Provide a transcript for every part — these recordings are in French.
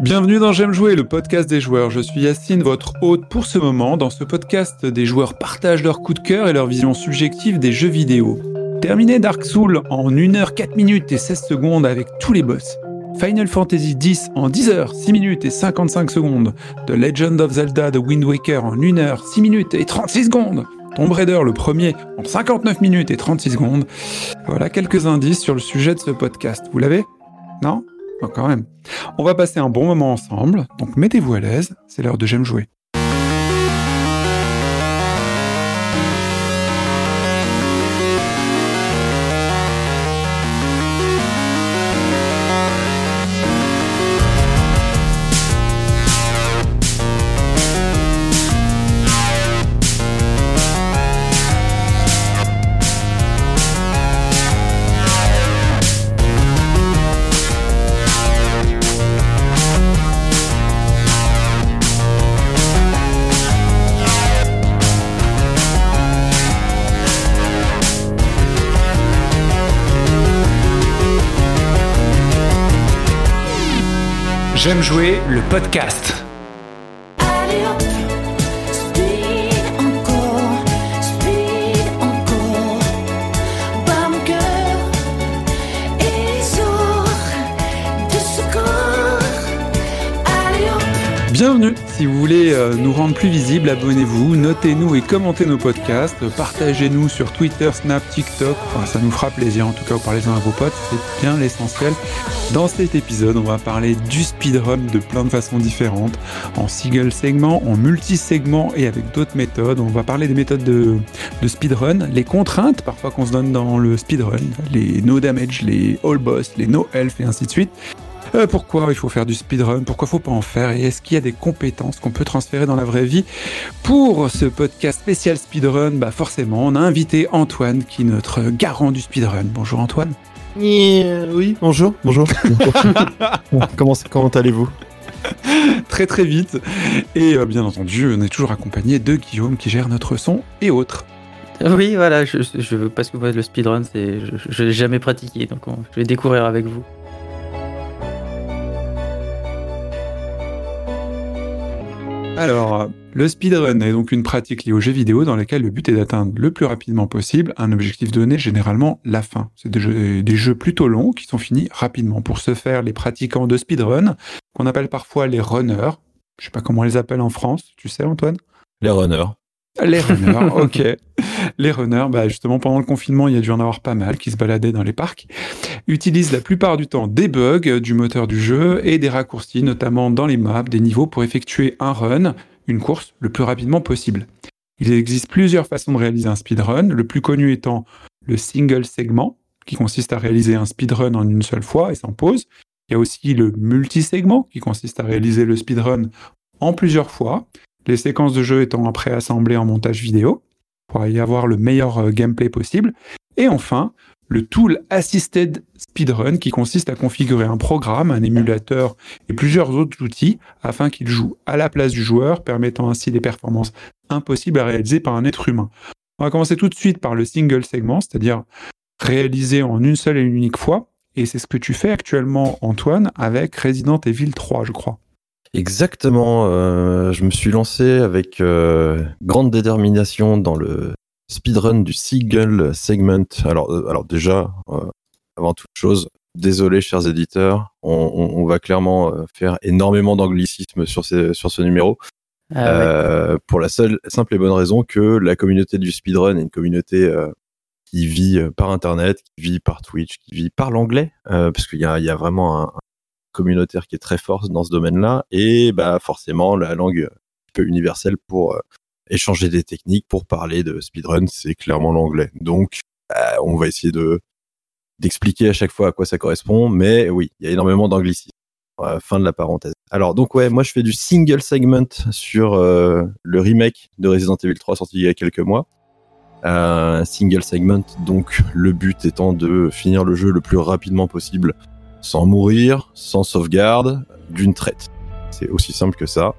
Bienvenue dans J'aime jouer, le podcast des joueurs. Je suis Yacine, votre hôte pour ce moment. Dans ce podcast, des joueurs partagent leurs coups de cœur et leur vision subjective des jeux vidéo. Terminez Dark Souls en 1 h 4 minutes et 16 secondes avec tous les boss. Final Fantasy X en 10 h 6 minutes et 55 secondes. The Legend of Zelda The Wind Waker en 1 h 6 minutes et 36 secondes. Tomb Raider le premier en 59 minutes et 36 secondes. Voilà quelques indices sur le sujet de ce podcast. Vous l'avez? Non? Quand même. On va passer un bon moment ensemble, donc mettez-vous à l'aise, c'est l'heure de J'aime jouer. J'aime jouer le podcast. Bienvenue Si vous voulez euh, nous rendre plus visibles, abonnez-vous, notez-nous et commentez nos podcasts, partagez-nous sur Twitter, Snap, TikTok, ça nous fera plaisir en tout cas, parlez-en à vos potes, c'est bien l'essentiel. Dans cet épisode, on va parler du speedrun de plein de façons différentes, en single segment, en multi-segment et avec d'autres méthodes. On va parler des méthodes de, de speedrun, les contraintes parfois qu'on se donne dans le speedrun, les no damage, les all boss, les no health et ainsi de suite. Euh, pourquoi il faut faire du speedrun, pourquoi faut pas en faire, et est-ce qu'il y a des compétences qu'on peut transférer dans la vraie vie? Pour ce podcast spécial speedrun, bah forcément, on a invité Antoine, qui est notre garant du speedrun. Bonjour Antoine. Euh, oui, bonjour, bonjour. comment comment allez-vous? Très très vite. Et euh, bien entendu, on est toujours accompagné de Guillaume qui gère notre son et autres. Oui, voilà, je, je parce que le speedrun, c'est, je, l'ai jamais pratiqué, donc je vais découvrir avec vous. Alors, le speedrun est donc une pratique liée aux jeux vidéo dans laquelle le but est d'atteindre le plus rapidement possible un objectif donné, généralement la fin. C'est des jeux, plutôt longs qui sont finis rapidement. Pour ce faire, les pratiquants de speedrun, qu'on appelle parfois les runners, je sais pas comment on les appelle en France, tu sais Antoine? Les runners. Les runners, ok. Les runners, bah justement, pendant le confinement, il y a dû en avoir pas mal qui se baladaient dans les parcs, utilisent la plupart du temps des bugs du moteur du jeu et des raccourcis, notamment dans les maps, des niveaux pour effectuer un run, une course, le plus rapidement possible. Il existe plusieurs façons de réaliser un speedrun, le plus connu étant le single segment, qui consiste à réaliser un speedrun en une seule fois et sans pause. Il y a aussi le multi-segment, qui consiste à réaliser le speedrun en plusieurs fois les séquences de jeu étant préassemblées en montage vidéo pour y avoir le meilleur euh, gameplay possible. Et enfin, le tool Assisted Speedrun qui consiste à configurer un programme, un émulateur et plusieurs autres outils afin qu'il joue à la place du joueur, permettant ainsi des performances impossibles à réaliser par un être humain. On va commencer tout de suite par le single segment, c'est-à-dire réalisé en une seule et unique fois. Et c'est ce que tu fais actuellement, Antoine, avec Resident Evil 3, je crois. Exactement. Euh, je me suis lancé avec euh, grande détermination dans le speedrun du single segment. Alors, euh, alors déjà, avant toute chose, désolé chers éditeurs, on, va clairement faire énormément d'anglicisme sur, sur ce numéro. Ah pour la seule simple et bonne raison que la communauté du speedrun est une communauté qui vit par internet, qui vit par Twitch, qui vit par l'anglais, parce qu'il y a vraiment un, communautaire qui est très forte dans ce domaine-là et bah forcément la langue un peu universelle pour euh, échanger des techniques pour parler de speedrun, c'est clairement l'anglais. Donc bah, on va essayer de d'expliquer à chaque fois à quoi ça correspond, mais oui, il y a énormément d'anglicisme. Euh, fin de la parenthèse. Alors donc ouais, moi je fais du single segment sur euh, le remake de Resident Evil 3 sorti il y a quelques mois. single segment, donc le but étant de finir le jeu le plus rapidement possible sans mourir, sans sauvegarde, d'une traite. C'est aussi simple que ça.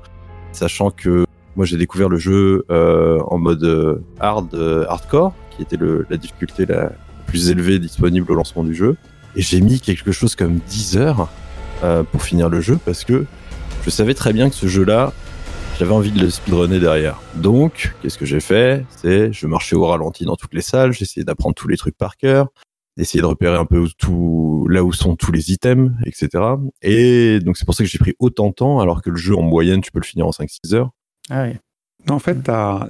Sachant que moi j'ai découvert le jeu euh, en mode euh, hard, euh, hardcore, qui était le, la difficulté la plus élevée disponible au lancement du jeu. Et j'ai mis quelque chose comme 10 heures pour finir le jeu parce que je savais très bien que ce jeu-là, j'avais envie de le speedrunner derrière. Donc, qu'est-ce que j'ai fait? C'est, je marchais au ralenti dans toutes les salles, j'essayais d'apprendre tous les trucs par cœur, d'essayer de repérer un peu tout, là où sont tous les items, etc. Et donc, c'est pour ça que j'ai pris autant de temps, alors que le jeu, en moyenne, tu peux le finir en 5-6 heures. Ah oui. Non, en fait,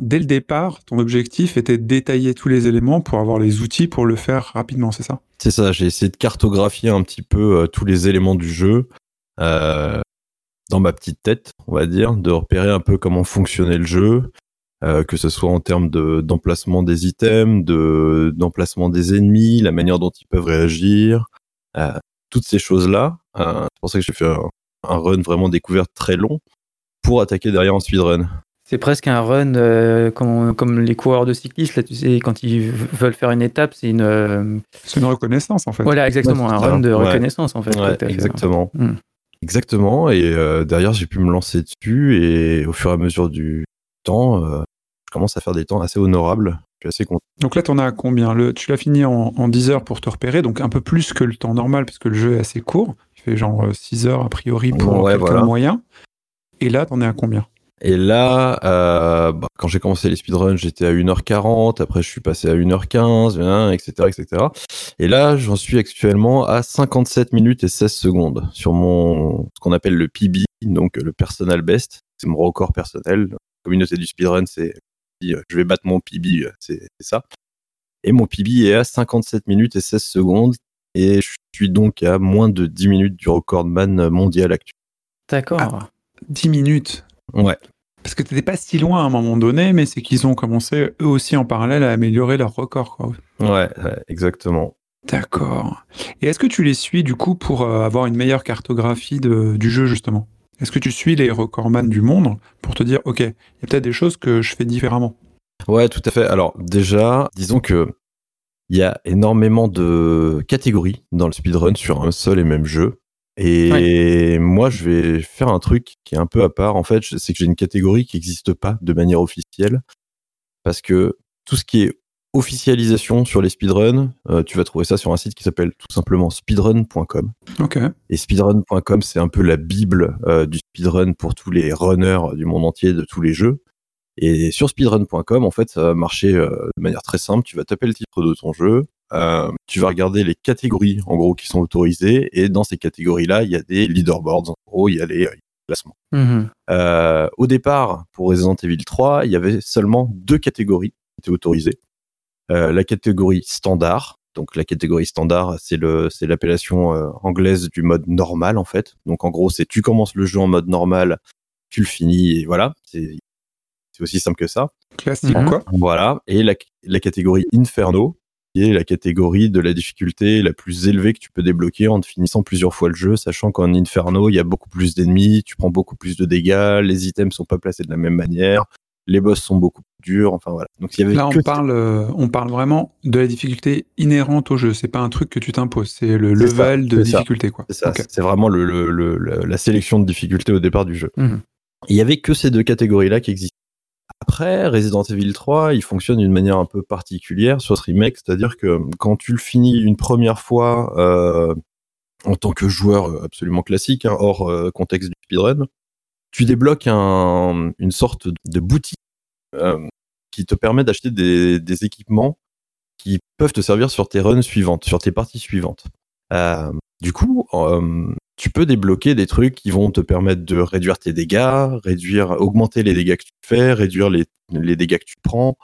dès le départ, ton objectif était de détailler tous les éléments pour avoir les outils pour le faire rapidement, c'est ça? C'est ça, j'ai essayé de cartographier un petit peu euh, tous les éléments du jeu euh, dans ma petite tête, on va dire, de repérer un peu comment fonctionnait le jeu, euh, que ce soit en termes de- d'emplacement des items, de d'emplacement des ennemis, la manière dont ils peuvent réagir, euh, toutes ces choses-là. Euh, c'est pour ça que j'ai fait un, un run vraiment découverte très long pour attaquer derrière en speedrun. C'est presque un run euh, comme, comme les coureurs de cyclistes, là, tu sais, quand ils veulent faire une étape, c'est une. euh, C'est une reconnaissance, en fait. Voilà, exactement, Ouais, un run de Ouais. reconnaissance, en fait. Ouais, exactement. Hmm. Exactement. Et euh, derrière, j'ai pu me lancer dessus et au fur et à mesure du temps, euh, commence à faire des temps assez honorables. Je suis assez content. Donc là, t'en as à combien? Le, Tu l'as fini en, en 10 heures pour te repérer, donc un peu plus que le temps normal, parce que le jeu est assez court. Il fait genre euh, 6 heures a priori pour Ouais, quelqu'un voilà. moyen. Et là, t'en es à combien? Et là, euh, bah, quand j'ai commencé les speedruns, j'étais à 1h40. Après, je suis passé à 1h15, hein, etc., etc. Et là, j'en suis actuellement à 57 minutes et 16 secondes sur mon ce qu'on appelle le PB, donc le personal best. C'est mon record personnel. La communauté du speedrun, c'est dit, euh, je vais battre mon PB, euh, c'est ça. Et mon PB est à 57 minutes et 16 secondes. Et je suis donc à moins de 10 minutes du recordman mondial actuel. D'accord. 10 minutes. Ouais. Parce que t'étais pas si loin à un moment donné, mais c'est qu'ils ont commencé eux aussi en parallèle à améliorer leur record. Quoi. Ouais, ouais, exactement. D'accord. Et est-ce que tu les suis du coup pour euh, avoir une meilleure cartographie de- du jeu justement? Est-ce que tu suis les recordman du monde pour te dire, ok, il y a peut-être des choses que je fais différemment? Ouais, tout à fait. Alors déjà, disons que il y a énormément de catégories dans le speedrun sur un seul et même jeu. Et moi, je vais faire un truc qui est un peu à part. En fait, c'est que j'ai une catégorie qui n'existe pas de manière officielle. Parce que tout ce qui est officialisation sur les speedruns, euh, tu vas trouver ça sur un site qui s'appelle tout simplement speedrun.com. Et speedrun.com, c'est un peu la bible euh, du speedrun pour tous les runners du monde entier de tous les jeux. Et sur speedrun.com, en fait, ça va marcher euh, de manière très simple. Tu vas taper le titre de ton jeu, tu vas regarder les catégories, en gros, qui sont autorisées, et dans ces catégories-là, il y a des leaderboards. En gros, il y a les classements. Mhm. Au départ, pour Resident Evil 3, il y avait seulement deux catégories qui étaient autorisées. Euh, la catégorie standard. Donc la catégorie standard, c'est le, c'est l'appellation euh, anglaise du mode normal en fait. Donc en gros, c'est tu commences le jeu en mode normal, tu le finis et voilà. C'est, c'est aussi simple que ça. Classique Mhm. quoi. Voilà. Et la, la catégorie Inferno, qui est la catégorie de la difficulté la plus élevée que tu peux débloquer en finissant plusieurs fois le jeu, sachant qu'en Inferno, il y a beaucoup plus d'ennemis, tu prends beaucoup plus de dégâts, les items sont pas placés de la même manière, les boss sont beaucoup plus durs, enfin voilà. Donc il y avait Là, on parle, euh, on parle vraiment de la difficulté inhérente au jeu. C'est pas un truc que tu t'imposes. C'est le ça, level de ça. difficulté quoi. C'est ça, Ok. c'est vraiment le, le- le- le- la sélection de difficulté au départ du jeu. Mhm. Il y avait que ces deux catégories-là qui existaient. Après, Resident Evil 3, il fonctionne d'une manière un peu particulière sur ce remake, c'est-à-dire que quand tu le finis une première fois euh, en tant que joueur absolument classique, hein, hors euh, contexte du speedrun, tu débloques un- une sorte de boutique euh, qui te permet d'acheter des, équipements qui peuvent te servir sur tes runs suivantes, sur tes parties suivantes. Euh, du coup, euh, tu peux débloquer des trucs qui vont te permettre de réduire tes dégâts, réduire, augmenter les dégâts que tu fais, réduire les, les dégâts que tu prends,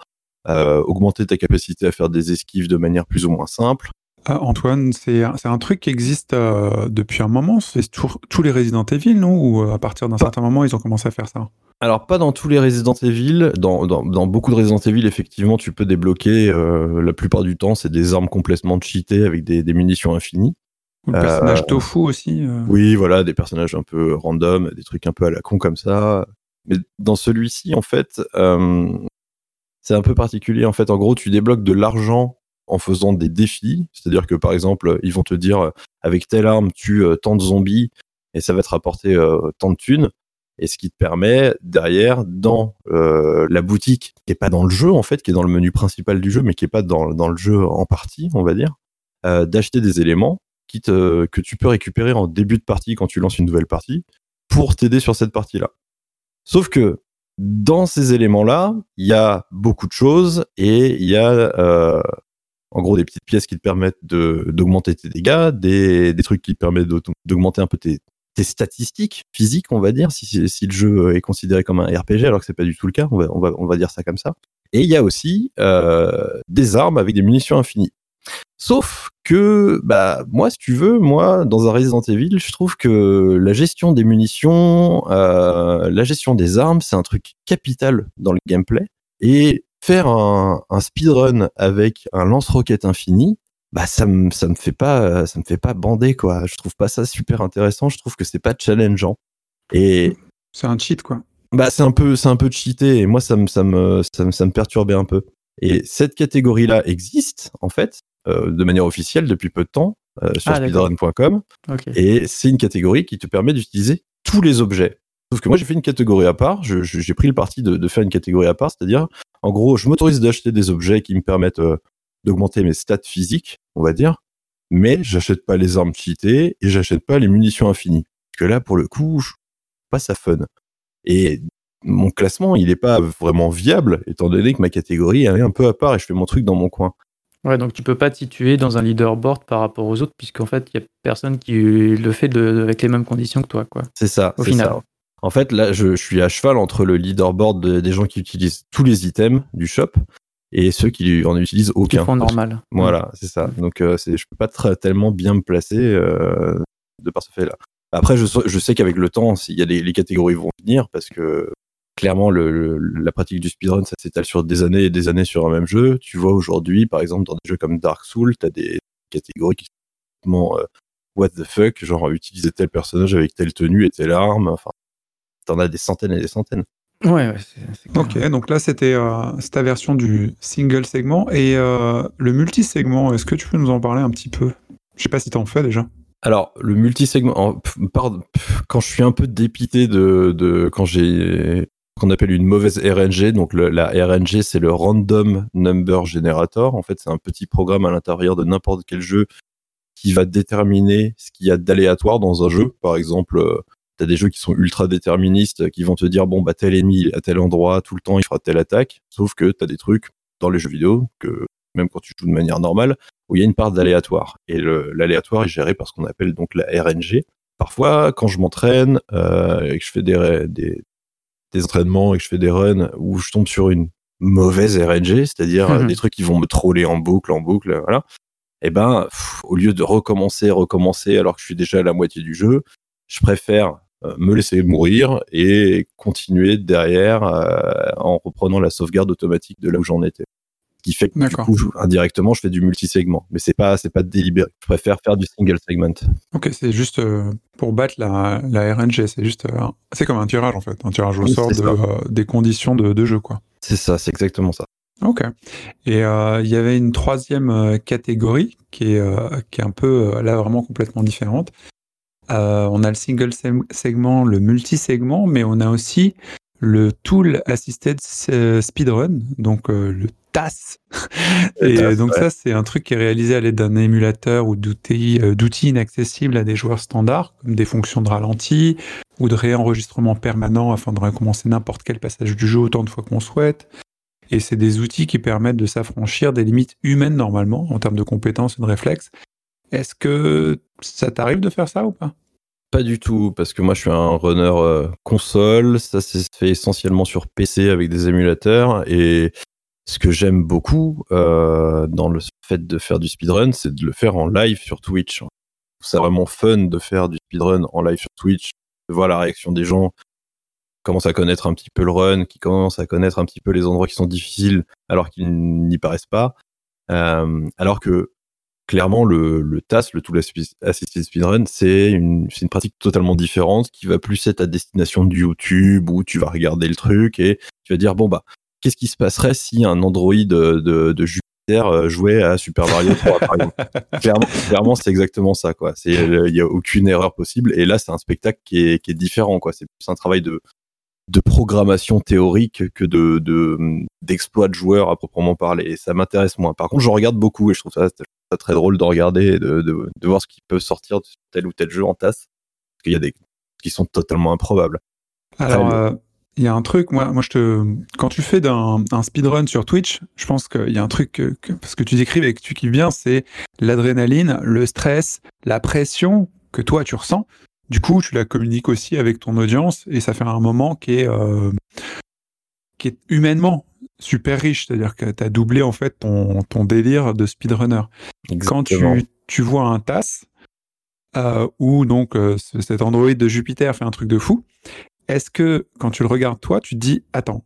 augmenter ta capacité à faire des esquives de manière plus ou moins simple. Ah, Antoine, c'est un, truc qui existe euh, depuis un moment. C'est tous les Resident Evil, non? Ou euh, à partir d'un certain moment, ils ont commencé à faire ça? Alors pas dans tous les Resident Evil, dans, dans, dans beaucoup de Resident Evil, effectivement, tu peux débloquer, euh, la plupart du temps, c'est des armes complètement cheatées avec des, des munitions infinies. Ou le Euh, personnage Tofu aussi euh. Oui, voilà, des personnages un peu random, des trucs un peu à la con comme ça. Mais dans celui-ci, en fait, euh, c'est un peu particulier. En fait, en gros, tu débloques de l'argent en faisant des défis. C'est-à-dire que, par exemple, ils vont te dire, euh, avec telle arme, tu euh, tant de zombies et ça va te rapporter euh, tant de thunes. Et ce qui te permet, derrière, dans la boutique, qui est pas dans le jeu, en fait, qui est dans le menu principal du jeu, mais qui est pas dans, le jeu en partie, on va dire, d'acheter des éléments que tu peux récupérer en début de partie quand tu lances une nouvelle partie pour t'aider sur cette partie-là. Sauf que dans ces éléments-là, il y a beaucoup de choses et il y a en gros des petites pièces qui te permettent d'augmenter tes dégâts, des, des trucs qui te permettent d'augmenter un peu tes, statistiques physiques, on va dire, si, si le jeu est considéré comme un RPG, alors que c'est pas du tout le cas, on va, on va, on va dire ça comme ça. Et il y a aussi euh, des armes avec des munitions infinies. Sauf que, bah, moi, si tu veux, moi, dans un Resident Evil, je trouve que la gestion des munitions, euh, la gestion des armes, c'est un truc capital dans le gameplay. Et faire un, un speedrun avec un lance-roquette infini, bah ça me ça me fait pas ça me fait pas bander quoi. Je trouve pas ça super intéressant. Je trouve que c'est pas challengeant. Et c'est un cheat quoi. Bah c'est un peu c'est un peu cheaté et moi ça me ça me ça me, ça me perturbait un peu. Et cette catégorie là existe en fait euh, de manière officielle depuis peu de temps euh, sur Ah, speedrun.com et c'est une catégorie qui te permet d'utiliser tous les objets. Sauf que moi j'ai fait une catégorie à part. J'ai pris le parti de, de faire une catégorie à part, c'est-à-dire en gros je m'autorise d'acheter des objets qui me permettent euh, d'augmenter mes stats physiques, on va dire, mais j'achète pas les armes cheatées et j'achète pas les munitions infinies. Parce que là pour le coup, je pas ça fun. Et mon classement, il est pas vraiment viable, étant donné que ma catégorie elle est un peu à part et je fais mon truc dans mon coin. Ouais, donc tu peux pas te situer dans un leaderboard par rapport aux autres, puisqu'en fait, il y a personne qui le fait de, avec les mêmes conditions que toi, quoi. C'est ça. Au final. ça. En fait, là, je, je suis à cheval entre le leaderboard de- des gens qui utilisent tous les items du shop et ceux qui en utilisent Qui aucun. font normal. Voilà, c'est ça. Donc, euh, je peux pas tellement bien me placer euh, de par ce fait-là. Après, je, sais- je sais qu'avec le temps, s'il y a les catégories vont venir parce que clairement, le, le- la pratique du speedrun, ça s'étale sur des années et des années sur un même jeu. Tu vois aujourd'hui, par exemple, dans des jeux comme Dark Souls, t'as des catégories qui sont complètement, euh, what the fuck, genre utiliser tel personnage avec telle tenue et telle arme. Enfin, t'en as des centaines et des centaines. Ouais, ouais, c'est c'est clair. Ok, donc là c'était euh, c'est ta version du single segment et euh, le multi-segment, est-ce que tu peux nous en parler un petit peu? Je sais pas si t'en fais déjà. Alors, le multisegment, quand je suis un peu dépité de, de quand j'ai qu'on appelle une mauvaise RNG, donc le- la RNG c'est le Random Number Generator. En fait, c'est un petit programme à l'intérieur de n'importe quel jeu qui va déterminer ce qu'il y a d'aléatoire dans un jeu. Par exemple, euh, t'as des jeux qui sont ultra déterministes, qui vont te dire bon bah tel ennemi à tel endroit tout le temps il fera telle attaque. Sauf que t'as des trucs dans les jeux vidéo que même quand tu joues de manière normale où il y a une part d'aléatoire. Et l'aléatoire est géré par ce qu'on appelle donc la RNG. Parfois, quand je m'entraîne euh, et que je fais des, des, des entraînements et que je fais des runs où je tombe sur une mauvaise RNG, c'est-à-dire euh, Mhm. des trucs qui vont me troller en boucle, en boucle, voilà. Et ben, pff, au lieu de recommencer, recommencer alors que je suis déjà à la moitié du jeu, je préfère euh, me laisser mourir et continuer derrière euh, en reprenant la sauvegarde automatique de là où j'en étais. Ce qui fait que du coup, indirectement, je fais du multisegment, mais c'est pas c'est pas délibéré. Je préfère faire du single segment. Ok, c'est juste euh, pour battre la, la RNG, c'est juste euh, c'est comme un tirage en fait, un tirage au Oui, sort de, euh, des conditions de, de jeu quoi. C'est ça, c'est exactement ça. Ok. Et euh, il y avait une troisième euh, catégorie qui est, euh, qui est un peu euh, là vraiment complètement différente. Euh, on a le single segment, le multi-segment, mais on a aussi le Tool Assisted S- Speedrun, donc euh, le TAS. Et TAS, euh, donc ouais. ça, c'est un truc qui est réalisé à l'aide d'un émulateur ou d'outils euh, d'outils inaccessibles à des joueurs standards, comme des fonctions de ralenti ou de réenregistrement permanent afin de recommencer n'importe quel passage du jeu autant de fois qu'on souhaite. Et c'est des outils qui permettent de s'affranchir des limites humaines normalement, en termes de compétences et de réflexes. Est-ce que ça t'arrive de faire ça ou pas? Pas du tout, parce que moi je suis un runner euh, console, ça s'est fait essentiellement sur PC avec des émulateurs, et ce que j'aime beaucoup euh, dans le fait de faire du speedrun, c'est de le faire en live sur Twitch. C'est vraiment fun de faire du speedrun en live sur Twitch, de voir la réaction des gens, commencent à connaître un petit peu le run, qui commencent à connaître un petit peu les endroits qui sont difficiles alors qu'ils n'y paraissent pas. Euh, alors que clairement, le, le TAS, le Tool Assisted Speedrun, c'est une, c'est une pratique totalement différente qui va plus être à destination de YouTube où tu vas regarder le truc et tu vas dire, bon, bah, qu'est-ce qui se passerait si un Android de, de, de Jupiter euh, jouait à Super Mario 3, par exemple? Clairement, clairement c'est exactement ça, quoi. Il y a aucune erreur possible et là, c'est un spectacle qui est, qui est différent, quoi. C'est plus un travail de, de programmation théorique que de, de d'exploit de joueurs à proprement parler. Et ça m'intéresse moins. Par contre, je regarde beaucoup et je trouve ça, je trouve ça très drôle de regarder et de, de, de voir ce qui peut sortir de tel ou tel jeu en tasse. Parce qu'il y a des qui sont totalement improbables. Alors, euh, il y a un truc, moi, moi je te, quand tu fais d'un, un speedrun sur Twitch, je pense qu'il y a un truc que, que- parce que tu décrives et que tu kiffes bien, c'est l'adrénaline, le stress, la pression que toi tu ressens. Du coup, tu la communiques aussi avec ton audience et ça fait un moment qui est, euh, qui est humainement super riche. C'est-à-dire que tu as doublé en fait ton, ton délire de speedrunner. Quand tu, tu vois un TAS, euh, où donc euh, ce- cet androïde de Jupiter fait un truc de fou, est-ce que quand tu le regardes toi, tu te dis, attends,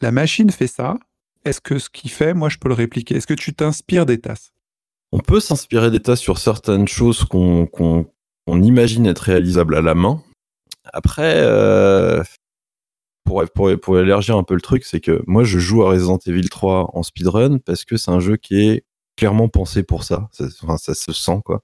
la machine fait ça, est-ce que ce qu'il fait, moi je peux le répliquer? Est-ce que tu t'inspires des TAS? On peut s'inspirer des tas sur certaines choses qu'on qu'on qu'on imagine être réalisables à la main. Après, euh, pour, pour, pour élargir un peu le truc, c'est que moi je joue à Resident Evil 3 en speedrun parce que c'est un jeu qui est clairement pensé pour ça. Ça, enfin, ça se sent quoi.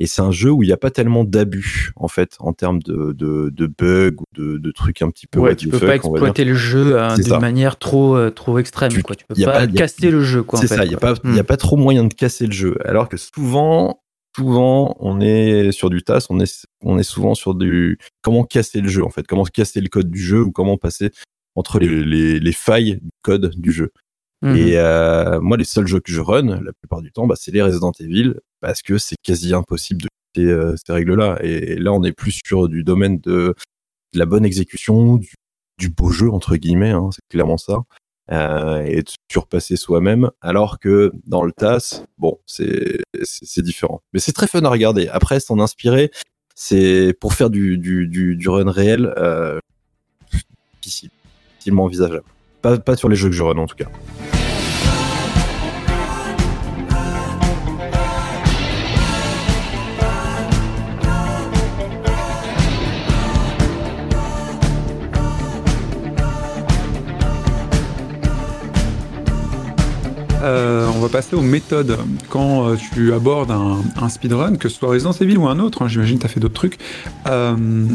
Et c'est un jeu où il n'y a pas tellement d'abus en fait en termes de, de, de bugs ou de, de trucs un petit peu. Ouais, tu peux fuck, pas on exploiter le jeu euh, d'une manière trop, euh, trop extrême. Tu- quoi. Tu peux pas pas- y a- casser le jeu. C'est ça, il n'y y a Hmm. pas trop moyen de casser le jeu. Alors que souvent, souvent, on est sur du TAS, on est, on est souvent sur du comment casser le jeu, en fait, comment casser le code du jeu ou comment passer entre les, les, les failles du code du jeu. Mhm. Et euh, moi, les seuls jeux que je run, la plupart du temps, bah, c'est les Resident Evil, parce que c'est quasi impossible de quitter euh, ces règles-là. Et là, on est plus sur du domaine de, de la bonne exécution, du, du beau jeu, entre guillemets, hein, c'est clairement ça. Euh, et de surpasser soi-même, alors que dans le TAS, bon, c'est différent. Mais c'est très fun à regarder. Après, s'en inspirer, c'est pour faire du, du, du, du run réel, euh, difficile, difficilement envisageable. Pas, pas sur les jeux que je run en tout cas. Euh, on va passer aux méthodes. Quand euh, tu abordes un, un speedrun, que ce soit Resident Evil ou un autre, hein, j'imagine que tu as fait d'autres trucs, euh,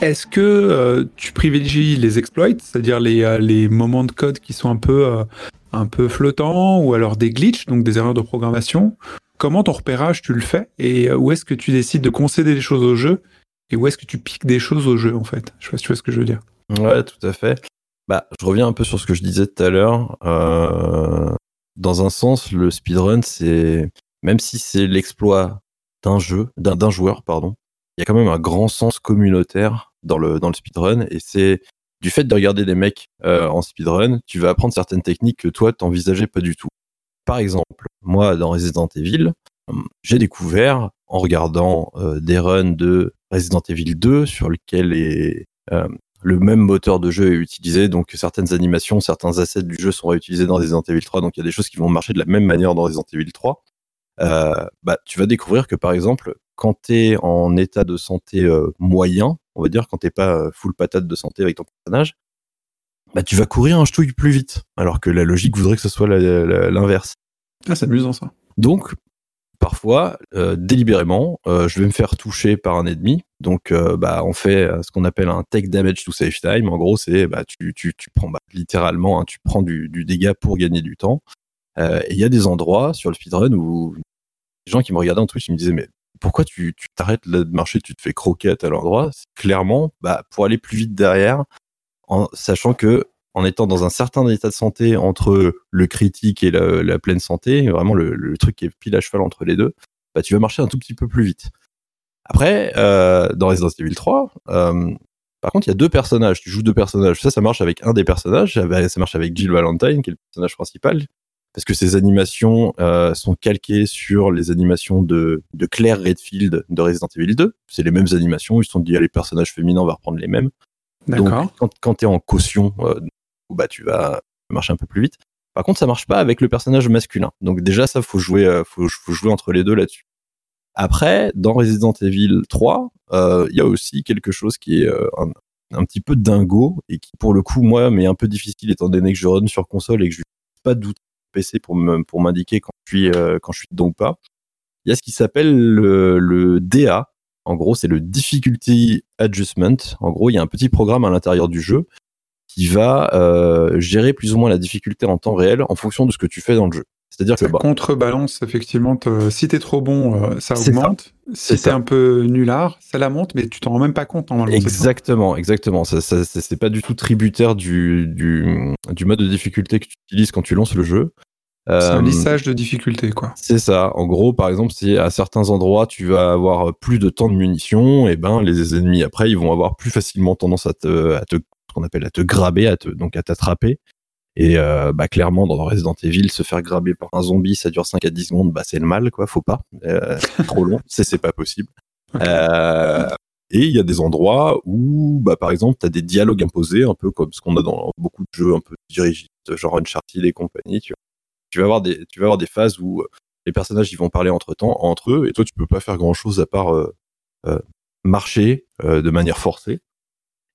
est-ce que tu privilégies les exploits, c'est-à-dire les, les moments de code qui sont un peu, un peu flottants, ou alors des glitches, donc des erreurs de programmation? Comment ton repérage, tu le fais? Et où est-ce que tu décides de concéder des choses au jeu? Et où est-ce que tu piques des choses au jeu, en fait? Je sais pas si tu vois ce que je veux dire. Ouais, tout à fait. Bah, je reviens un peu sur ce que je disais tout à l'heure. Dans un sens, le speedrun, c'est même si c'est l'exploit d'un jeu, d'un joueur, pardon, il y a quand même un grand sens communautaire dans le dans le speedrun et c'est du fait de regarder des mecs euh, en speedrun, tu vas apprendre certaines techniques que toi t'envisageais pas du tout. Par exemple, moi dans Resident Evil, hum, j'ai découvert en regardant euh, des runs de Resident Evil 2 sur lequel est euh, le même moteur de jeu est utilisé, donc certaines animations, certains assets du jeu sont réutilisés dans Resident Evil 3, donc il y a des choses qui vont marcher de la même manière dans Resident Evil 3. Euh, bah, tu vas découvrir que par exemple, quand tu es en état de santé euh, moyen, on va dire, quand t'es pas euh, full patate de santé avec ton personnage, bah, tu vas courir un ch'touille plus vite, alors que la logique voudrait que ce soit l'inverse. Ah, c'est amusant ça. Donc, parfois, euh, délibérément, euh, je vais me faire toucher par un ennemi. Donc, euh, bah, on fait ce qu'on appelle un take damage to save time. En gros, c'est bah, tu, prends bah, littéralement, hein, tu prends du, dégât pour gagner du temps. Et il y a des endroits sur le speedrun où les gens qui me regardaient en Twitch, me disaient mais pourquoi tu t'arrêtes là de marcher, tu te fais croquer à tel endroit? Clairement bah, pour aller plus vite derrière, en sachant que en étant dans un certain état de santé entre le critique et la, la pleine santé, vraiment le, le truc qui est pile à cheval entre les deux, bah, tu vas marcher un tout petit peu plus vite. Après, euh, dans Resident Evil 3, euh, par contre, il y a deux personnages. Tu joues deux personnages. Ça, ça marche avec un des personnages. Ça marche avec Jill Valentine, qui est le personnage principal, parce que ses animations euh, sont calquées sur les animations de, de Claire Redfield de Resident Evil 2. C'est les mêmes animations. Ils se sont dit, ah, les personnages féminins, on va reprendre les mêmes. D'accord. Quand, quand tu es en caution, euh, bah, tu vas marcher un peu plus vite. Par contre, ça marche pas avec le personnage masculin. Donc déjà, ça, faut jouer, euh, faut, jouer entre les deux là-dessus. Après, dans Resident Evil 3, euh, il y a aussi quelque chose qui est euh, un, petit peu dingo et qui, pour le coup, moi, m'est un peu difficile étant donné que je run sur console et que je n'utilise pas d'outil PC pour pour m'indiquer quand je suis, euh, ou pas. Il y a ce qui s'appelle le, le DA. En gros, c'est le Difficulty Adjustment. En gros, il y a un petit programme à l'intérieur du jeu qui va euh, gérer plus ou moins la difficulté en temps réel en fonction de ce que tu fais dans le jeu. C'est-à-dire que Ça bah, contrebalance effectivement. te- Si t'es trop bon, euh, ça ça. augmente. C'est Si t'es ça. un peu nulard, ça la monte, mais tu t'en rends même pas compte normalement. ça Exactement, exactement. Ça, ça- c'est pas du tout tributaire du, du, du mode de difficulté que tu utilises quand tu lances le jeu. C'est un Euh, lissage de difficulté, quoi. C'est ça. En gros, par exemple, si à certains endroits tu vas avoir plus de temps de munitions, et ben les ennemis après ils vont avoir plus facilement tendance à te, à te ce qu'on appelle à te graber, à te, donc à t'attraper. Et euh, bah clairement dans Resident Evil, se faire graber par un zombie, ça dure 5 à 10 secondes, bah c'est le mal quoi, faut pas. Euh, c'est trop long, c'est c'est pas possible. Euh, et il y a des endroits où, bah, par exemple, tu as des dialogues imposés, un peu comme ce qu'on a dans beaucoup de jeux un peu dirigistes, genre Uncharted et compagnie. Tu, tu vas avoir des, tu vas avoir des phases où euh, les personnages ils vont parler entre temps, entre eux, et toi tu peux pas faire grand chose à part marcher de manière forcée.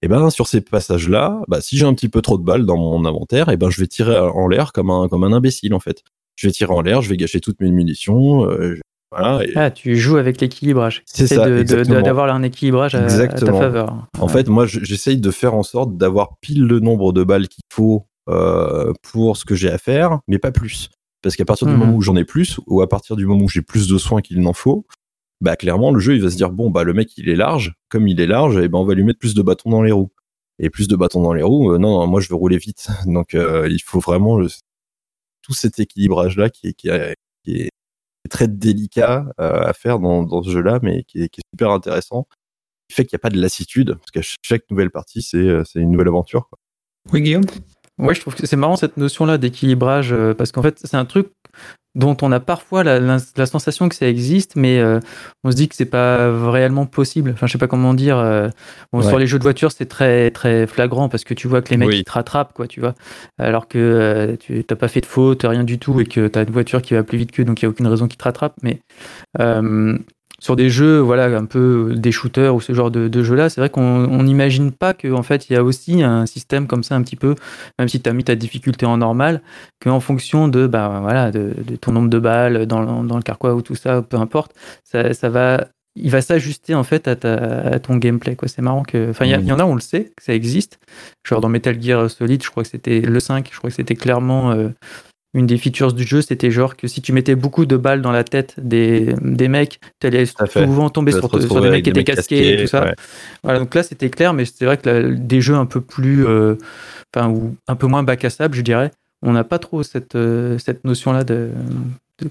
Et ben sur ces passages-là, bah, si j'ai un petit peu trop de balles dans mon inventaire, et ben je vais tirer en l'air comme un comme un imbécile en fait. Je vais tirer en l'air, je vais gâcher toutes mes munitions. euh, je- voilà, et- Ah, tu joues avec l'équilibrage. C'est ça. D'avoir un équilibrage à, à ta faveur. En fait, moi, je- j'essaye de faire en sorte d'avoir pile le nombre de balles qu'il faut euh, pour ce que j'ai à faire, mais pas plus. Parce qu'à partir du Mhm. moment où j'en ai plus, ou à partir du moment où j'ai plus de soins qu'il n'en faut, bah clairement, le jeu, il va se dire bon, bah le mec, il est large. Comme il est large, et ben on va lui mettre plus de bâtons dans les roues. Et plus de bâtons dans les roues, euh, non, non, moi, je veux rouler vite. Donc, euh, il faut vraiment tout cet équilibrage-là qui est, qui est, qui est très délicat euh, à faire dans, dans ce jeu-là, mais qui est, qui est super intéressant qui fait qu'il n'y a pas de lassitude, parce qu'à ch- chaque nouvelle partie, c'est une nouvelle aventure. Oui, Guillaume? Ouais, je trouve que c'est marrant cette notion-là d'équilibrage, euh, parce qu'en fait, c'est un truc dont on a parfois la, la- la sensation que ça existe, mais euh, on se dit que c'est pas réellement possible. Enfin, je sais pas comment dire. euh, bon, Ouais. Sur les jeux de voiture, c'est très très flagrant parce que tu vois que les mecs Oui. ils te rattrapent, quoi, tu vois. Alors que tu t'as pas fait de faute, rien du tout, et que tu as une voiture qui va plus vite qu'eux, donc il y a aucune raison qu'ils te rattrape. Mais sur des jeux, voilà, un peu des shooters ou ce genre de, de jeux-là, c'est vrai qu'on on n'imagine pas qu'en fait il y a aussi un système comme ça un petit peu même si tu as mis ta difficulté en normal, qu'en fonction de, bah, voilà, de, ton nombre de balles dans, le- dans le carquois ou tout ça, peu importe, ça, va, il va s'ajuster en fait à, ton gameplay. C'est marrant que. Enfin, il y, a- il y en a, on le sait, que ça existe. Genre dans Metal Gear Solid, je crois que c'était le 5, je crois que c'était clairement. euh, une des features du jeu, c'était genre que si tu mettais beaucoup de balles dans la tête des, des mecs, tu allais souvent tomber sur, te sur des mecs qui étaient casqués et tout ça. ouais. Voilà, donc là c'était clair, mais c'est vrai que des jeux un peu plus, euh, enfin ou un peu moins bac à sable, je dirais, on n'a pas trop cette euh, cette notion-là de,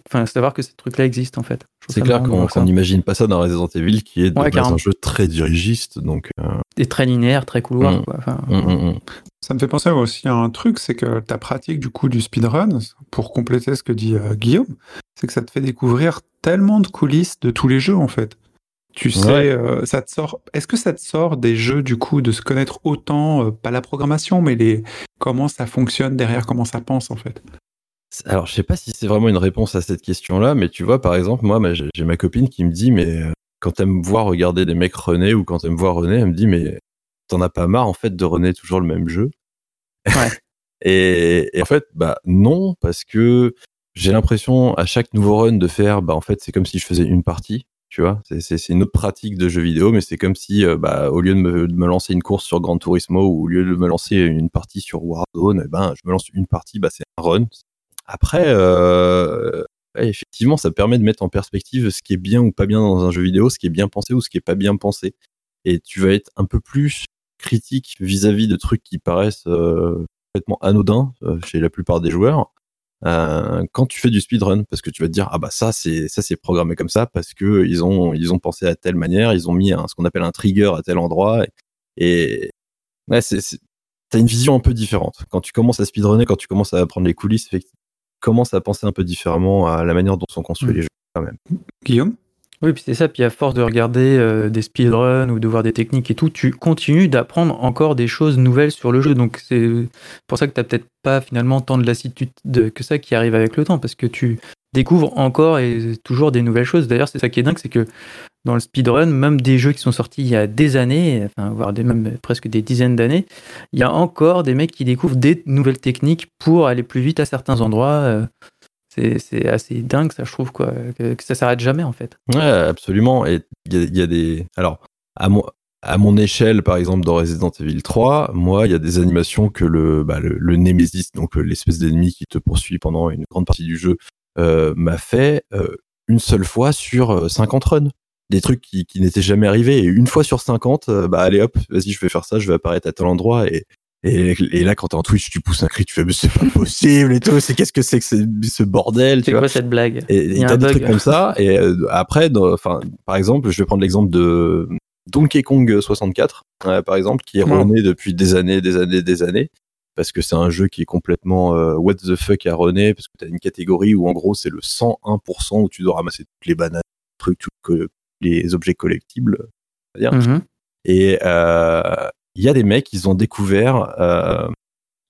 enfin savoir que ces trucs-là existent en fait. C'est clair qu'on n'imagine pas ça dans Resident Evil, qui est Ouais, un jeu très dirigiste. Donc, euh, Et très linéaire, très couloir. Mm. Quoi. Enfin, hum, hum, hum. Ça me fait penser aussi à un truc, c'est que ta pratique du coup du speedrun, pour compléter ce que dit euh, Guillaume, c'est que ça te fait découvrir tellement de coulisses de tous les jeux en fait. Tu sais, Ouais. euh, ça te sort. Est-ce que ça te sort des jeux du coup de se connaître autant, euh, pas la programmation, mais les comment ça fonctionne derrière, comment ça pense en fait? Alors, je sais pas si c'est vraiment une réponse à cette question-là, mais tu vois, par exemple, moi, j'ai ma copine qui me dit, mais quand elle me voit regarder des mecs runner ou quand elle me voit runner, elle me dit, mais t'en as pas marre en fait de runner toujours le même jeu Ouais. et, et en fait, bah non, parce que j'ai l'impression à chaque nouveau run de faire, bah en fait, c'est comme si je faisais une partie. Tu vois, c'est- une autre pratique de jeu vidéo, mais c'est comme si, euh, bah, au lieu de me, de me lancer une course sur Gran Turismo ou au lieu de me lancer une partie sur Warzone, eh ben, je me lance une partie, bah, c'est un run. Après, euh, ouais, effectivement, ça permet de mettre en perspective ce qui est bien ou pas bien dans un jeu vidéo, ce qui est bien pensé ou ce qui est pas bien pensé. Et tu vas être un peu plus critique vis-à-vis de trucs qui paraissent euh, complètement anodins euh, chez la plupart des joueurs. euh, quand tu fais du speedrun, parce que tu vas te dire ah bah ça c'est ça c'est programmé comme ça parce que ils ont ils ont pensé à telle manière, ils ont mis un, ce qu'on appelle un trigger à tel endroit et, et ouais c'est t'as une vision un peu différente quand tu commences à speedrunner, quand tu commences à apprendre les coulisses, tu commences à penser un peu différemment à la manière dont sont construits Mm. les jeux. Guillaume? Oui, puis c'est ça. Puis à force de regarder euh, des speedruns ou de voir des techniques et tout, tu continues d'apprendre encore des choses nouvelles sur le jeu. Donc c'est pour ça que tu n'as peut-être pas finalement tant de lassitude de- que ça qui arrive avec le temps, parce que tu découvres encore et toujours des nouvelles choses. D'ailleurs, c'est ça qui est dingue, c'est que dans le speedrun, même des jeux qui sont sortis il y a des années, enfin, voire même presque des dizaines d'années, il y a encore des mecs qui découvrent des nouvelles techniques pour aller plus vite à certains endroits. C'est assez dingue, ça, je trouve, quoi, que, ça s'arrête jamais, en fait. Ouais, absolument. Et il y a, des. Alors, à mon, à mon échelle, par exemple, dans Resident Evil 3, moi, il y a des animations que le, bah, le, le Nemesis, donc euh, l'espèce d'ennemi qui te poursuit pendant une grande partie du jeu, euh, m'a fait euh, une seule fois sur euh, 50 runs. Des trucs qui, n'étaient jamais arrivés. Et une fois sur 50, euh, bah allez hop, vas-y, je vais faire ça, je vais apparaître à tel endroit. Et, et, et là, quand t'es en Twitch, tu pousses un cri, tu fais, mais c'est pas possible et tout. C'est qu'est-ce que c'est que ce bordel, tu C'est vois. quoi cette blague Et Il et y a t'as des trucs comme ça. Et euh, après, enfin, par exemple, je vais prendre l'exemple de Donkey Kong 64, euh, par exemple, qui est runné depuis des années, des années, des années. Parce que c'est un jeu qui est complètement euh, what the fuck à runner, parce que t'as une catégorie où en gros c'est le 101% où tu dois ramasser toutes les bananes, trucs, que- les objets collectibles. Mhm. Et euh, il y a des mecs, ils ont découvert euh,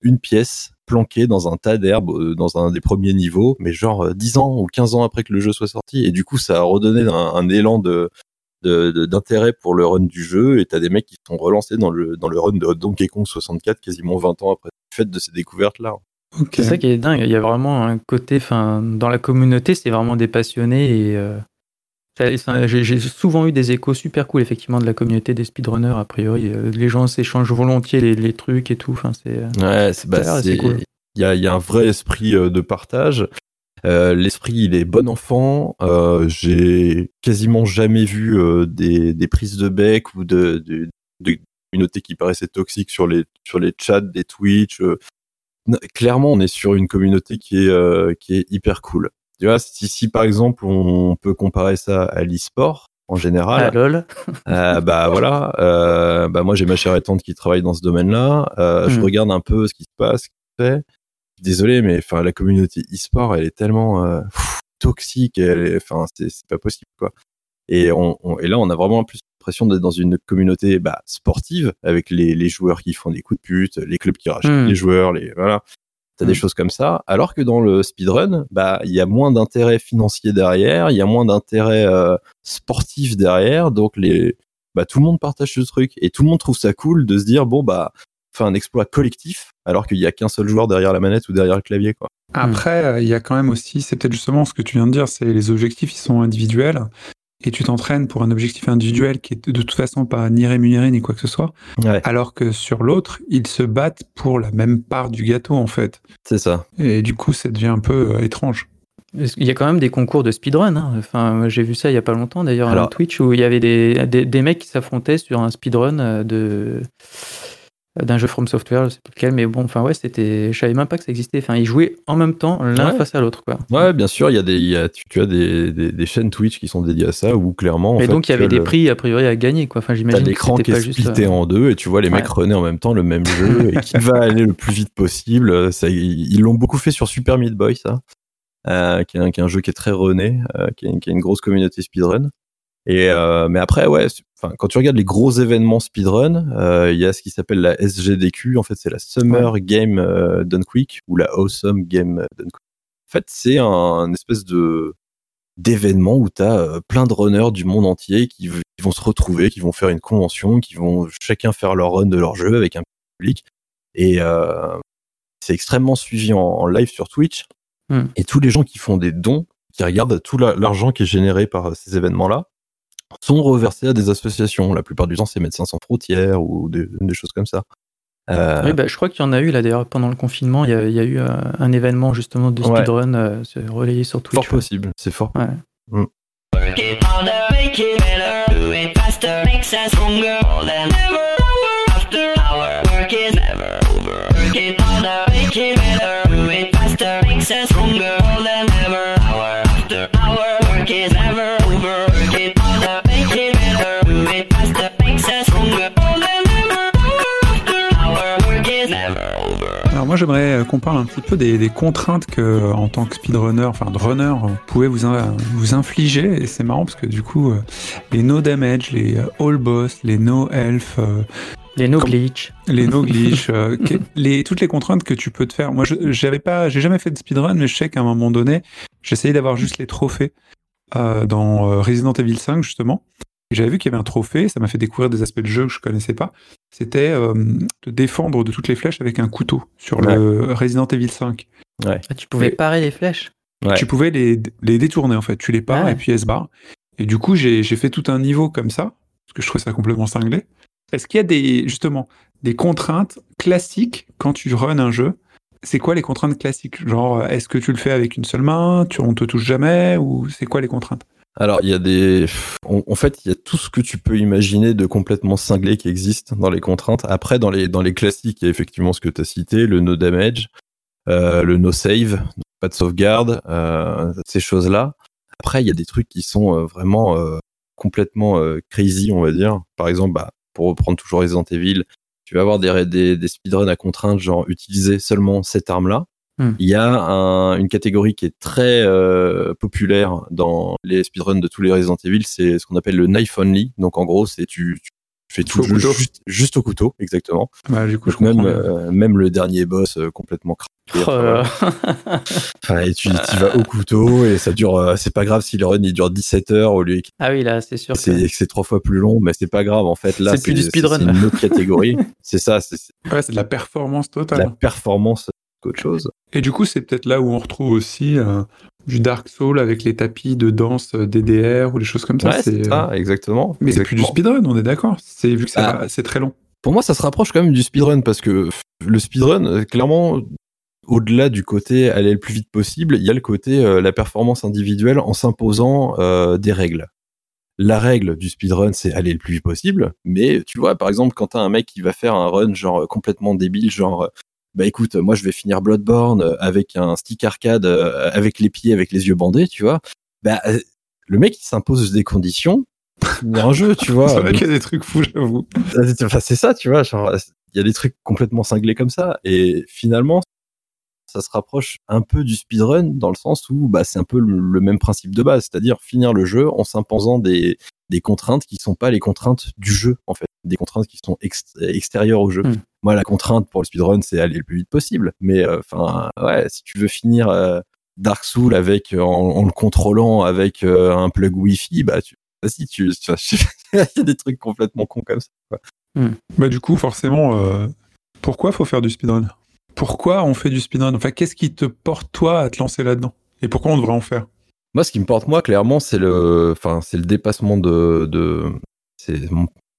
une pièce planquée dans un tas d'herbes euh, dans un des premiers niveaux, mais genre euh, 10 ans ou 15 ans après que le jeu soit sorti. Et du coup, ça a redonné un, un élan de d'intérêt pour le run du jeu et t'as des mecs qui sont relancés dans le dans le run de Donkey Kong 64 quasiment 20 ans après le fait de ces découvertes là. C'est ça qui est dingue. Il y a vraiment un côté, enfin, dans la communauté, c'est vraiment des passionnés et euh, j'ai souvent eu des échos super cool, effectivement, de la communauté des speedrunners. A priori, Euh, les gens s'échangent volontiers les, les trucs et tout. Enfin, c'est euh, Ouais, c'est bah, cool. Il y a, y a un vrai esprit euh, de partage. Euh, L'esprit, il est bon enfant. Euh, J'ai quasiment jamais vu euh, des, des prises de bec ou de, de, de communautés qui paraissaient toxiques sur les sur les chats des Twitch. Clairement, on est sur une communauté qui est qui est hyper cool. Tu vois, si, si par exemple on peut comparer ça à l'e-sport en général, ah, lol. euh, bah voilà, euh, bah moi j'ai ma chère et tante qui travaille dans ce domaine-là. Euh, Je Mhm. regarde un peu ce qui se passe, ce qui se fait. Désolé, mais enfin la communauté e-sport, elle est tellement euh, pff, toxique, enfin c'est pas possible quoi. Et on, on- et là on a vraiment plus l'impression d'être dans une communauté bah, sportive avec les, les joueurs qui font des coups de pute, les clubs qui rachètent Mhm. les joueurs, les voilà. T'as des Mhm. choses comme ça, alors que dans le speedrun, bah il y a moins d'intérêt financier derrière, il y a moins d'intérêt euh, sportif derrière, donc les bah tout le monde partage ce truc et tout le monde trouve ça cool de se dire bon bah fait un exploit collectif alors qu'il y a qu'un seul joueur derrière la manette ou derrière le clavier quoi. Après, euh, il y a quand même aussi, c'est peut-être justement ce que tu viens de dire, c'est les objectifs, ils sont individuels. Et tu t'entraînes pour un objectif individuel qui est de toute façon pas ni rémunéré ni quoi que ce soit. Ouais, Alors que sur l'autre, ils se battent pour la même part du gâteau, en fait. c'est ça. Et du coup, ça devient un peu euh, étrange. Il y a quand même des concours de speedrun. hein? Enfin, j'ai vu ça il y a pas longtemps d'ailleurs sur Twitch où il y avait des, des, des mecs qui s'affrontaient sur un speedrun euh, de d'un jeu From Software, je sais plus lequel, mais bon, enfin ouais, c'était, je savais même pas que ça existait. Enfin, ils jouaient en même temps l'un Ouais. face à l'autre, quoi. Ouais, bien sûr, il y a des il y a, tu, tu as des, des, des chaînes Twitch qui sont dédiées à ça où clairement fait, donc il y avait des le- prix a priori à gagner, quoi. Enfin, T'as j'imagine que l'écran qui est pas juste. splitté euh, en deux et tu vois les mecs runner en même temps le même jeu et qui va aller le plus vite possible. Ça, ils l'ont beaucoup fait sur Super Meat Boy, ça, euh, qui, est un, qui est un jeu qui est très runné, euh, qui, a, qui a une grosse communauté speedrun. Et euh, mais après, ouais, enfin, quand tu regardes les gros événements speedrun, euh, il y a ce qui s'appelle la SGDQ. En fait, c'est la Summer Game euh, Done Quick ou la Awesome Game Done Quick. En fait, c'est un, un espèce de d'événement où tu as plein de runners du monde entier qui, vont se retrouver, qui vont faire une convention, qui vont chacun faire leur run de leur jeu avec un public. Et euh, c'est extrêmement suivi en, en live sur Twitch. Hmm. Et tous les gens qui font des dons, qui regardent tout la- l'argent qui est généré par euh, ces événements-là, sont reversés à des associations. La plupart du temps, c'est Médecins sans frontières ou des, des choses comme ça. Euh, Oui, bah, je crois qu'il y en a eu là d'ailleurs pendant le confinement. Il y a, il y a eu euh, un événement justement de Ouais. speedrun euh, c'est relayé sur fort Twitch. possible, c'est fort. Ouais. Make Alors moi j'aimerais euh, qu'on parle un petit peu des, des contraintes que euh, en tant que speedrunner, enfin de runner, euh, vous pouvez vous, in- vous infliger et c'est marrant parce que du coup les no damage, les all boss, les no health, euh, Les no glitch. les no glitch, euh, les, toutes les contraintes que tu peux te faire. Moi je- j'avais pas, j'ai jamais fait de speedrun mais je sais qu'à un moment donné j'essayais d'avoir juste les trophées euh, dans Resident Evil 5 justement. J'avais vu qu'il y avait un trophée, ça m'a fait découvrir des aspects de jeu que je connaissais pas. C'était euh, de défendre de toutes les flèches avec un couteau sur le Resident Evil 5. Ah, tu pouvais parer les flèches. Ouais. Tu pouvais les, les détourner en fait. Tu les pars Ah ouais. et puis elles se barrent. Et du coup, j'ai j'ai fait tout un niveau comme ça, parce que je trouvais ça complètement cinglé. Est-ce qu'il y a des, justement des contraintes classiques quand tu runs un jeu? C'est quoi les contraintes classiques? Genre, est-ce que tu le fais avec une seule main? Tu, On te touche jamais? Ou c'est quoi les contraintes? Alors, il y a des. En, fait, il y a tout ce que tu peux imaginer de complètement cinglé qui existe dans les contraintes. Après, dans les, dans les classiques, il y a effectivement ce que tu as cité le no damage, euh, le no save, pas de sauvegarde, euh, ces choses-là. Après, il y a des trucs qui sont euh, vraiment complètement crazy, on va dire. Par exemple, bah, pour reprendre toujours Resident Evil, tu vas avoir des, des, des speedruns à contrainte, genre utiliser seulement cette arme-là. Hmm. Il y a un- une catégorie qui est très euh, populaire dans les speedruns de tous les Resident Evil, c'est ce qu'on appelle le knife only. Donc en gros, c'est tu, tu fais tout Au le jeu couteau. juste, juste au couteau, exactement. bah, Du coup, je Donc même, euh, même le dernier boss euh, complètement craqué. Oh. Enfin, et tu y vas au couteau et ça dure. euh, c'est pas grave si le run il dure 17 heures au lieu que ah oui, là, c'est sûr. que- c'est c'est trois fois plus long, mais c'est pas grave en fait. Là, C'est plus du speedrun, C'est une autre catégorie. c'est ça, c'est Ouais, de la performance la totale. performance qu'autre chose. Et du coup, c'est peut-être là où on retrouve aussi euh, du Dark Soul avec les tapis de danse euh, DDR ou des choses comme ça. ouais, c'est euh, ça, exactement. Mais c'est plus du speedrun, on est d'accord. C'est vu que Ah. va- c'est très long. Pour moi, ça se rapproche quand même du speedrun parce que le speedrun, clairement, au-delà du côté aller le plus vite possible, il y a le côté euh, la performance individuelle en s'imposant euh, des règles. La règle du speedrun, c'est aller le plus vite possible. Mais tu vois, par exemple, quand t'as un mec qui va faire un run genre complètement débile, genre euh, bah écoute, moi je vais finir Bloodborne euh, avec un stick arcade, euh, avec les pieds, avec les yeux bandés, tu vois. Bah euh, le mec il s'impose des conditions pour un jeu, tu vois. c'est vrai Donc, qu'il y a des trucs fous, j'avoue. Enfin, c'est ça, tu vois. Genre, il y a des trucs complètement cinglés comme ça. Et finalement, ça se rapproche un peu du speedrun dans le sens où bah, c'est un peu le, le même principe de base, c'est-à-dire finir le jeu en s'imposant des, des contraintes qui sont pas les contraintes du jeu, en fait. Des contraintes qui sont ex- extérieures au jeu. Hmm. Moi, la contrainte pour le speedrun, c'est aller le plus vite possible. Mais enfin, ouais, si tu veux finir euh, Dark Souls avec en, en le contrôlant avec euh, un plug Wi-Fi, bah tu vas-y, tu, tu il y a des trucs complètement cons comme ça. quoi. Bah, du coup, forcément, euh, pourquoi faut faire du speedrun? Pourquoi on fait du speedrun? Enfin, qu'est-ce qui te porte, toi, à te lancer là-dedans? Et pourquoi on devrait en faire? Moi, ce qui me porte moi, clairement, c'est le, enfin, c'est le dépassement de, de, c'est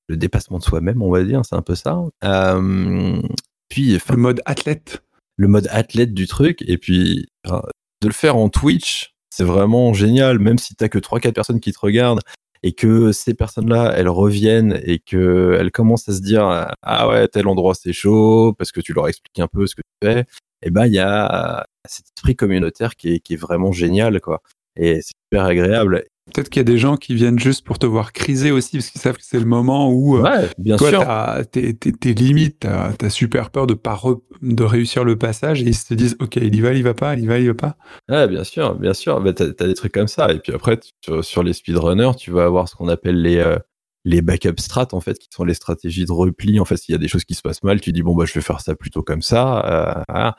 le dépassement de soi-même, on va dire, c'est un peu ça. Euh, puis, Le mode athlète. le mode athlète du truc, et puis de le faire en Twitch, c'est vraiment génial, même si t'as que 3-4 personnes qui te regardent et que ces personnes-là, elles reviennent et que elles commencent à se dire ah ouais tel endroit c'est chaud parce que tu leur expliques un peu ce que tu fais, et ben il y a cet esprit communautaire qui est, qui est vraiment génial quoi, et c'est super agréable. Peut-être qu'il y a des gens qui viennent juste pour te voir criser aussi, parce qu'ils savent que c'est le moment où euh, Ouais, bien toi, t'es limite, t'as as super peur de pas re- de réussir le passage, et ils se disent, ok, il y va, il y va pas, il y va, il y va pas. Ouais, bien sûr, bien sûr. Bah, t'as, as des trucs comme ça. Et puis après, tu- sur, les speedrunners, tu vas avoir ce qu'on appelle les, euh, les backup strats, en fait, qui sont les stratégies de repli. En fait, s'il y a des choses qui se passent mal, tu dis, bon, bah, je vais faire ça plutôt comme ça. euh, voilà.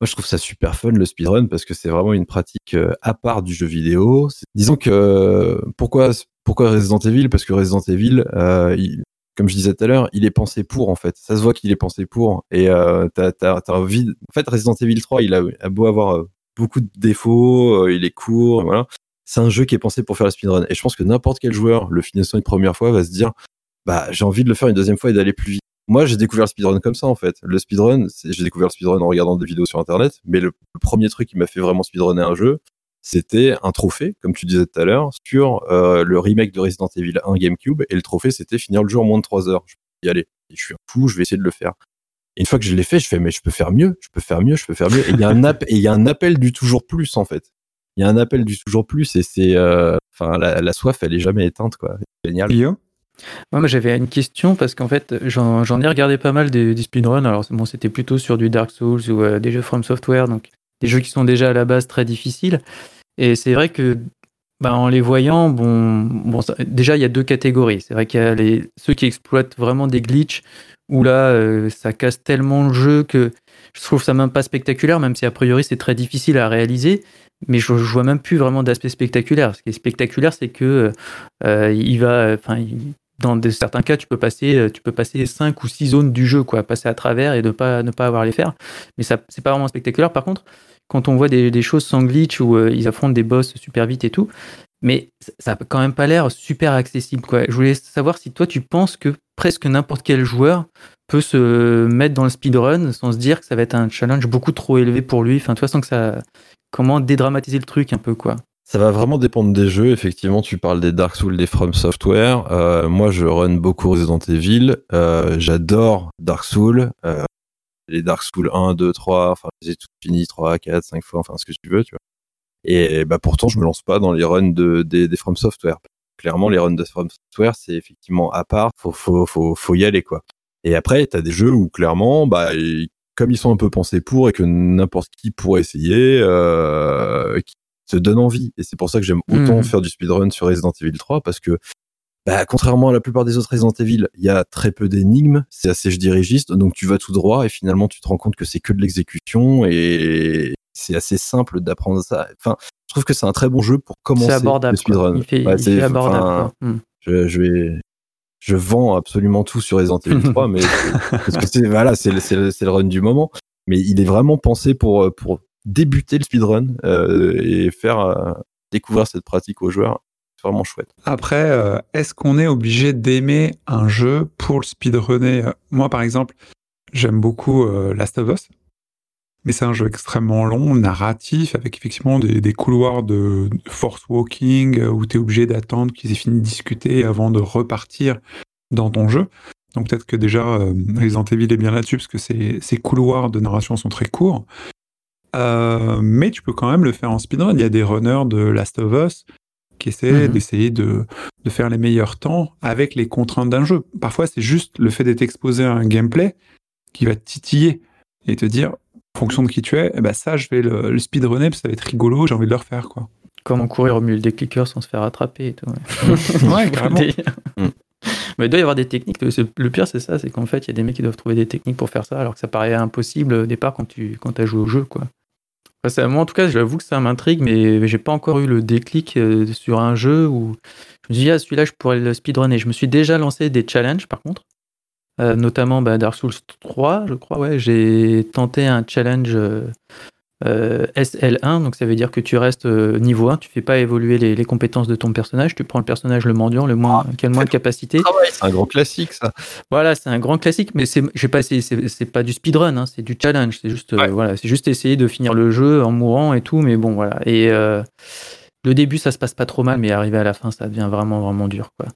Moi, je trouve ça super fun, le speedrun, parce que c'est vraiment une pratique euh, à part du jeu vidéo. Disons que, euh, pourquoi, pourquoi Resident Evil? Parce que Resident Evil, euh, comme je disais tout à l'heure, il est pensé pour en fait. Ça se voit qu'il est pensé pour. Et euh, t'as, t'as, t'as envie. En fait, Resident Evil 3, il a, beau avoir beaucoup de défauts, il est court, voilà. C'est un jeu qui est pensé pour faire le speedrun. Et je pense que n'importe quel joueur, le finissant une première fois, va se dire, bah j'ai envie de le faire une deuxième fois et d'aller plus vite. Moi, j'ai découvert le speedrun comme ça en fait. Le speedrun, j'ai découvert le speedrun en regardant des vidéos sur internet, mais le, premier truc qui m'a fait vraiment speedrunner un jeu, c'était un trophée, comme tu disais tout à l'heure, sur euh, le remake de Resident Evil 1 GameCube. Et le trophée, c'était finir le jeu en moins de 3 heures. Je suis dit, allez, je suis un fou, je vais essayer de le faire. Et une fois que je l'ai fait, je fais, mais je peux faire mieux, je peux faire mieux, je peux faire mieux. Et il y a un, y a un appel du toujours plus, en fait. Il y a un appel du toujours plus, et c'est, euh, enfin, la, soif, elle est jamais éteinte, quoi. Génial. Moi j'avais une question parce qu'en fait j'en ai regardé pas mal des, des speedruns. Alors bon, c'était plutôt sur du Dark Souls ou euh, des jeux From Software, donc des jeux qui sont déjà à la base très difficiles. Et c'est vrai que bah, en les voyant, bon, déjà il y a deux catégories. C'est vrai qu'il y a les, ceux qui exploitent vraiment des glitches où là euh, ça casse tellement le jeu que je trouve ça même pas spectaculaire, même si a priori c'est très difficile à réaliser. Mais je, je vois même plus vraiment d'aspect spectaculaire. Ce qui est spectaculaire, c'est que euh, il va, enfin, dans certains cas, tu peux passer, euh, tu 5 ou 6 zones du jeu, quoi, passer à travers et ne pas, ne pas avoir les faire. Mais ça, c'est pas vraiment spectaculaire. Par contre, quand on voit des, choses sans glitch où euh, ils affrontent des boss super vite et tout, mais ça- ça a quand même pas l'air super accessible. Je voulais savoir si toi tu penses que presque n'importe quel joueur peut se mettre dans le speedrun sans se dire que ça va être un challenge beaucoup trop élevé pour lui. Enfin, toi, sans que ça. Comment dédramatiser le truc un peu, quoi? Ça va vraiment dépendre des jeux. Effectivement, tu parles des Dark Souls, des From Software. Euh, moi, je run beaucoup Resident Evil. Euh, J'adore Dark Souls. Euh, les Dark Souls 1, 2, 3. Enfin, j'ai tout fini 3, 4, 5 fois. Enfin, ce que tu veux, tu vois. Et bah, pourtant, je me lance pas dans les runs de, des, From Software. Clairement, les runs de From Software, c'est effectivement à part. Faut, faut, faut, faut y aller, quoi. Et après, t'as des jeux où clairement, bah, comme ils sont un peu pensés pour et que n'importe qui pourrait essayer, euh, te donne envie. Et c'est pour ça que j'aime autant Mhm. faire du speedrun sur Resident Evil 3 parce que, bah, contrairement à la plupart des autres Resident Evil, il y a très peu d'énigmes, c'est assez je dirigiste, donc tu vas tout droit et finalement tu te rends compte que c'est que de l'exécution et c'est assez simple d'apprendre ça. Enfin, je trouve que c'est un très bon jeu pour commencer abordable. le speedrun. Il fait, Ouais, il c'est- fait abordable. Hmm. je, je vais je vends absolument tout sur Resident Evil 3 mais parce que c'est voilà c'est le, le, run du moment mais il est vraiment pensé pour pour débuter le speedrun euh, et faire euh, découvrir cette pratique aux joueurs c'est vraiment chouette Après, euh, est-ce qu'on est obligé d'aimer un jeu pour le speedrunner? Moi, par exemple, j'aime beaucoup Last of Us, mais c'est un jeu extrêmement long, narratif, avec effectivement des, couloirs de, force walking où tu es obligé d'attendre qu'ils aient fini de discuter avant de repartir dans ton jeu. Donc peut-être que déjà Resident Evil est bien là-dessus parce que ces couloirs de narration sont très courts. Euh, mais tu peux quand même le faire en speedrun. Il y a des runners de Last of Us qui essaient Mhm. d'essayer de, de faire les meilleurs temps avec les contraintes d'un jeu. Parfois, c'est juste le fait d'être exposé à un gameplay qui va te titiller et te dire, en fonction de qui tu es, eh ben ça, je vais le, le speedrunner parce que ça va être rigolo, j'ai envie de le refaire. Quoi. Comment courir au milieu des clickers sans se faire attraper et tout. ouais. Ouais, carrément. Mm. Mais il doit y avoir des techniques. Le le pire, c'est ça, c'est qu'en fait, il y a des mecs qui doivent trouver des techniques pour faire ça, alors que ça paraît impossible au départ quand tu quand as joué au jeu, quoi. Moi, en tout cas, j'avoue que ça m'intrigue, mais j'ai pas encore eu le déclic euh, sur un jeu où je me dis, ah, celui-là, je pourrais le speedrunner. Je me suis déjà lancé des challenges, par contre, Euh, notamment bah, Dark Souls 3, je crois. Ouais, j'ai tenté un challenge euh, euh, SL1, donc ça veut dire que tu restes euh, niveau 1, tu fais pas évoluer les, les compétences de ton personnage, tu prends le personnage le mendiant, le moins, qui a le moins de capacité. c'est un grand classique ça Voilà, c'est un grand classique, mais c'est, j'ai pas c'est, pas du speedrun, hein, c'est du challenge, c'est juste, euh, voilà, c'est juste essayer de finir le jeu en mourant et tout, mais bon, voilà. Et le début, ça se passe pas trop mal, mais arrivé à la fin, ça devient vraiment, vraiment dur, quoi.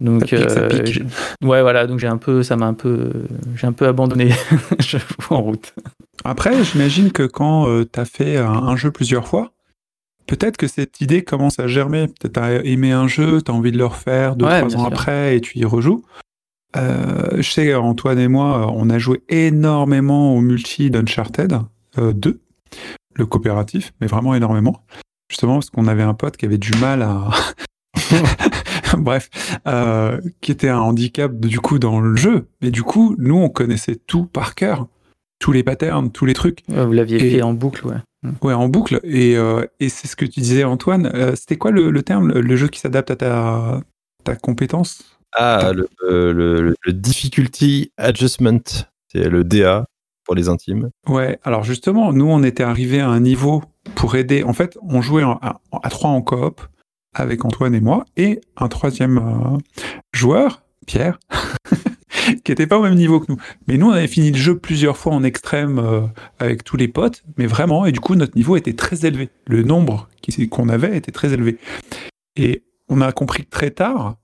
Donc, pique, ouais, voilà, donc j'ai un peu, ça m'a un peu, j'ai un peu abandonné j'avoue, en route. Après, j'imagine que quand tu as fait un, un jeu plusieurs fois, peut-être que cette idée commence à germer. Peut-être tu as aimé un jeu, tu as envie de le refaire deux, Ouais, trois ans sûr. après et tu y rejoues. Euh, je sais, Antoine et moi, on a joué énormément au multi d'Uncharted euh, 2, le coopératif, mais vraiment énormément. Justement parce qu'on avait un pote qui avait du mal à... Bref, euh, qui était un handicap du coup dans le jeu. Mais du coup, nous, on connaissait tout par cœur. Tous les patterns, tous les trucs. Vous l'aviez fait en boucle, ouais. Ouais, en boucle. Et, euh, et c'est ce que tu disais, Antoine. Euh, C'était quoi le, le terme le, le jeu qui s'adapte à ta, ta compétence? Ah le, euh, le, le- difficulty adjustment c'est le DA pour les intimes Ouais, alors justement, nous, on était arrivé à un niveau pour aider. En fait, on jouait en- à, à trois en coop avec Antoine et moi, et un troisième euh, joueur, Pierre, qui était pas au même niveau que nous. Mais nous, on avait fini le jeu plusieurs fois en extrême euh, avec tous les potes, mais vraiment, et du coup, notre niveau était très élevé. Le nombre qu'on avait était très élevé. Et on a compris très tard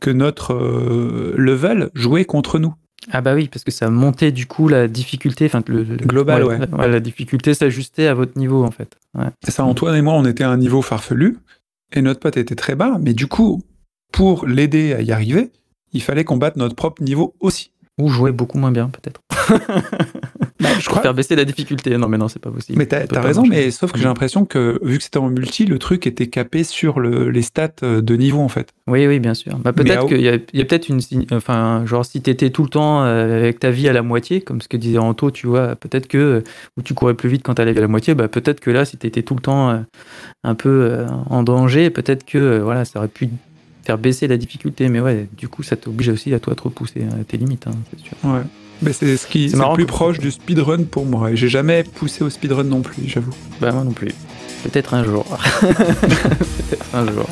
que notre euh, level jouait contre nous. Ah bah oui, parce que ça montait du coup la difficulté, enfin le, le- Global, ouais. La, la difficulté s'ajustait à votre niveau en fait. Ouais. C'est ça, Antoine et moi, on était à un niveau farfelu, et notre pote était très bas, mais du coup, pour l'aider à y arriver, il fallait qu'on batte notre propre niveau aussi. Ou jouer beaucoup moins bien peut-être. je crois. Faire baisser la difficulté. Non mais non, c'est pas possible. Mais t'as raison, mais sauf que j'ai l'impression que, vu que c'était en multi, le truc était capé sur le- les stats euh, de niveau, en fait. Oui, oui, bien sûr. Bah, Mais peut-être à- qu'il y a, peut-être une, enfin, genre si t'étais tout le temps euh, avec ta vie à la moitié, comme ce que disait Anto, tu vois, peut-être que où tu courais plus vite quand t'allais à la moitié, bah peut-être que là, si t'étais tout le temps euh, un peu en danger, peut-être que voilà, ça aurait pu faire baisser la difficulté. Mais ouais, du coup, ça t'oblige aussi à toi de te repousser à tes limites, hein, c'est sûr. Ouais. Mais c'est ce qui C'est c'est le plus proche du speedrun pour moi. Et j'ai jamais poussé au speedrun non plus, j'avoue. Bah moi non plus. Peut-être un jour. Peut-être un jour.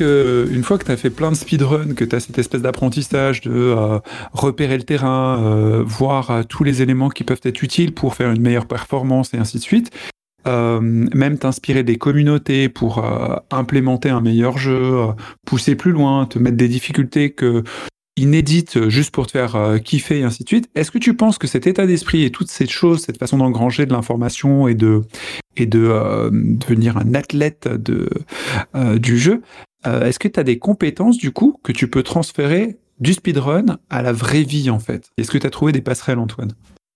Une fois que t'as fait plein de speedrun, que t'as cette espèce d'apprentissage de euh, repérer le terrain, euh, voir euh, tous les éléments qui peuvent être utiles pour faire une meilleure performance et ainsi de suite, même t'inspirer des communautés pour implémenter un meilleur jeu, pousser plus loin, te mettre des difficultés inédites juste pour te faire kiffer et ainsi de suite. Est-ce que tu penses que cet état d'esprit et toutes ces choses, cette façon d'engranger de l'information et de et de euh, devenir un athlète de euh, du jeu, euh, est-ce que tu as des compétences du coup que tu peux transférer du speedrun à la vraie vie en fait? Est-ce que tu as trouvé des passerelles Antoine?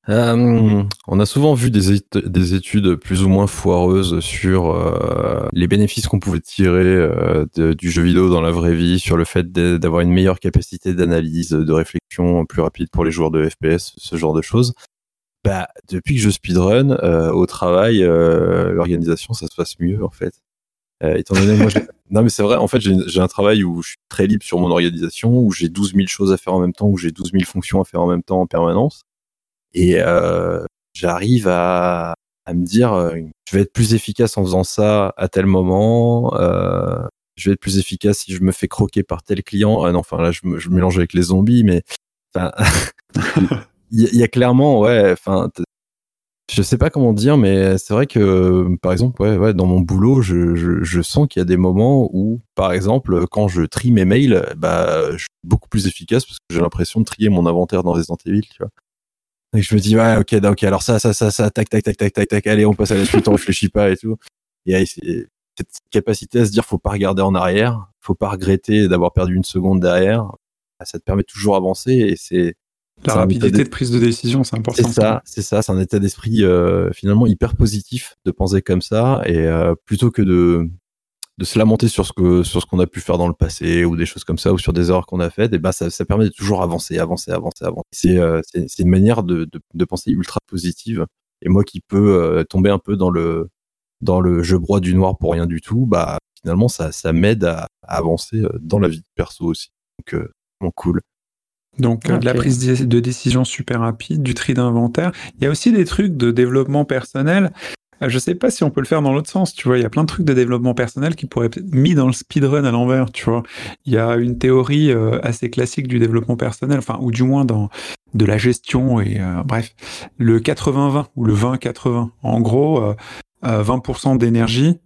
Euh, on a souvent vu des, des études plus ou moins foireuses sur euh, les bénéfices qu'on pouvait tirer euh, de- du jeu vidéo dans la vraie vie, sur le fait d'avoir une meilleure capacité d'analyse, de réflexion plus rapide pour les joueurs de FPS, ce genre de choses. Bah, depuis que je speedrun, euh, au travail, euh, l'organisation, ça se passe mieux en fait. Euh, étant donné, moi, non mais c'est vrai, en fait, j'ai un travail où je suis très libre sur mon organisation, où j'ai 12 000 choses à faire en même temps, où j'ai 12 000 fonctions à faire en même temps en permanence. Et j'arrive à, à me dire, je vais être plus efficace en faisant ça à tel moment. je vais être plus efficace si je me fais croquer par tel client. Ah non, enfin là, je, me, je mélange avec les zombies, mais enfin, il y, a- clairement, ouais, enfin, je sais pas comment dire, mais c'est vrai que, par exemple, ouais, ouais, dans mon boulot, je, je, sens qu'il y a des moments où, par exemple, quand je trie mes mails, bah, je suis beaucoup plus efficace parce que j'ai l'impression de trier mon inventaire dans Resident Evil, tu vois. Et je me dis, ouais, ok, ok, alors ça, ça, ça, ça, tac, tac, tac, tac, tac, tac, allez, on passe à la suite, on réfléchit pas et tout. Et cette capacité à se dire, faut pas regarder en arrière, faut pas regretter d'avoir perdu une seconde derrière, bah, ça te permet toujours avancer et c'est, La rapidité de prise de décision, c'est important. c'est ça, c'est ça, c'est un état d'esprit euh, finalement hyper positif de penser comme ça et euh, plutôt que de de se lamenter sur ce que sur ce qu'on a pu faire dans le passé ou des choses comme ça ou sur des erreurs qu'on a faites et ben ça, ça permet de toujours avancer, avancer, avancer, avancer. C'est euh, c'est une manière de, de de penser ultra positive et moi qui peux tomber un peu dans le dans le je broie du noir pour rien du tout, bah finalement ça ça m'aide à, à avancer dans la vie perso aussi. Donc vraiment cool. Donc euh, de la prise de décision super rapide, du tri d'inventaire. Il y a aussi des trucs de développement personnel. Euh, Je sais pas si on peut le faire dans l'autre sens, tu vois. Il y a plein de trucs de développement personnel qui pourraient être mis dans le speedrun à l'envers, tu vois. Il y a une théorie euh, assez classique du développement personnel, enfin, ou du moins dans de la gestion et euh, bref, le 80-20 ou le 20-80. En gros, euh, euh, 20% d'énergie,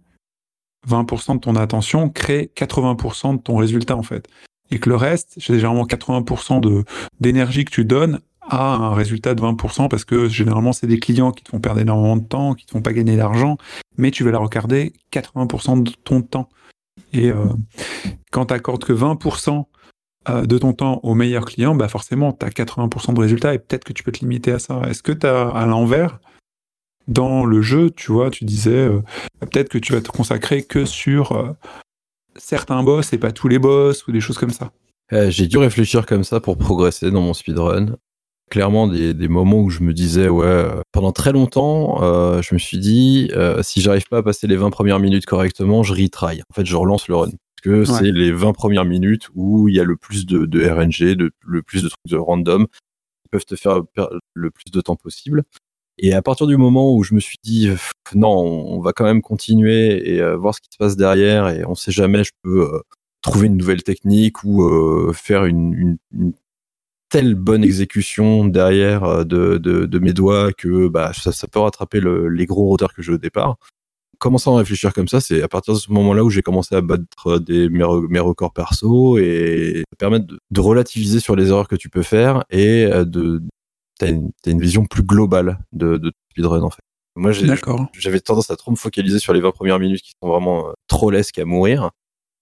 20% de ton attention crée 80% de ton résultat en fait. Et que le reste, c'est généralement 80% de d'énergie que tu donnes à un résultat de 20% parce que généralement c'est des clients qui te font perdre énormément de temps, qui te font pas gagner d'argent, mais tu vas leur regarder 80% de ton temps. Et euh, quand tu accordes que 20% euh, de ton temps au meilleur client, bah forcément tu as 80% de résultats et peut-être que tu peux te limiter à ça. Est-ce que tu as à l'envers dans le jeu, tu vois, tu disais euh, peut-être que tu vas te consacrer que sur certains boss et pas tous les boss ou des choses comme ça. Euh, j'ai dû réfléchir comme ça pour progresser dans mon speedrun. Clairement, des, des moments où je me disais, ouais, euh, pendant très longtemps, euh, je me suis dit, euh, si j'arrive pas à passer les 20 premières minutes correctement, je retry. En fait, je relance le run. Parce que Ouais. c'est les 20 premières minutes où il y a le plus de, de RNG, de, le plus de trucs de random qui peuvent te faire perdre le plus de temps possible. Et à partir du moment où je me suis dit, pff, non, on va quand même continuer et euh, voir ce qui se passe derrière et on sait jamais, je peux euh, trouver une nouvelle technique ou euh, faire une, telle bonne exécution derrière euh, de, mes doigts que bah, ça, peut rattraper le- les gros roteurs que j'ai au départ. Commençant à réfléchir comme ça, c'est à partir de ce moment-là où j'ai commencé à battre des, mes, re- mes records perso et ça permet de, de relativiser sur les erreurs que tu peux faire et euh, de t'as une, t'as une vision plus globale de, de speedrun en fait. Moi, j'avais tendance à trop me focaliser sur les 20 premières minutes qui sont vraiment euh, trollesques à mourir.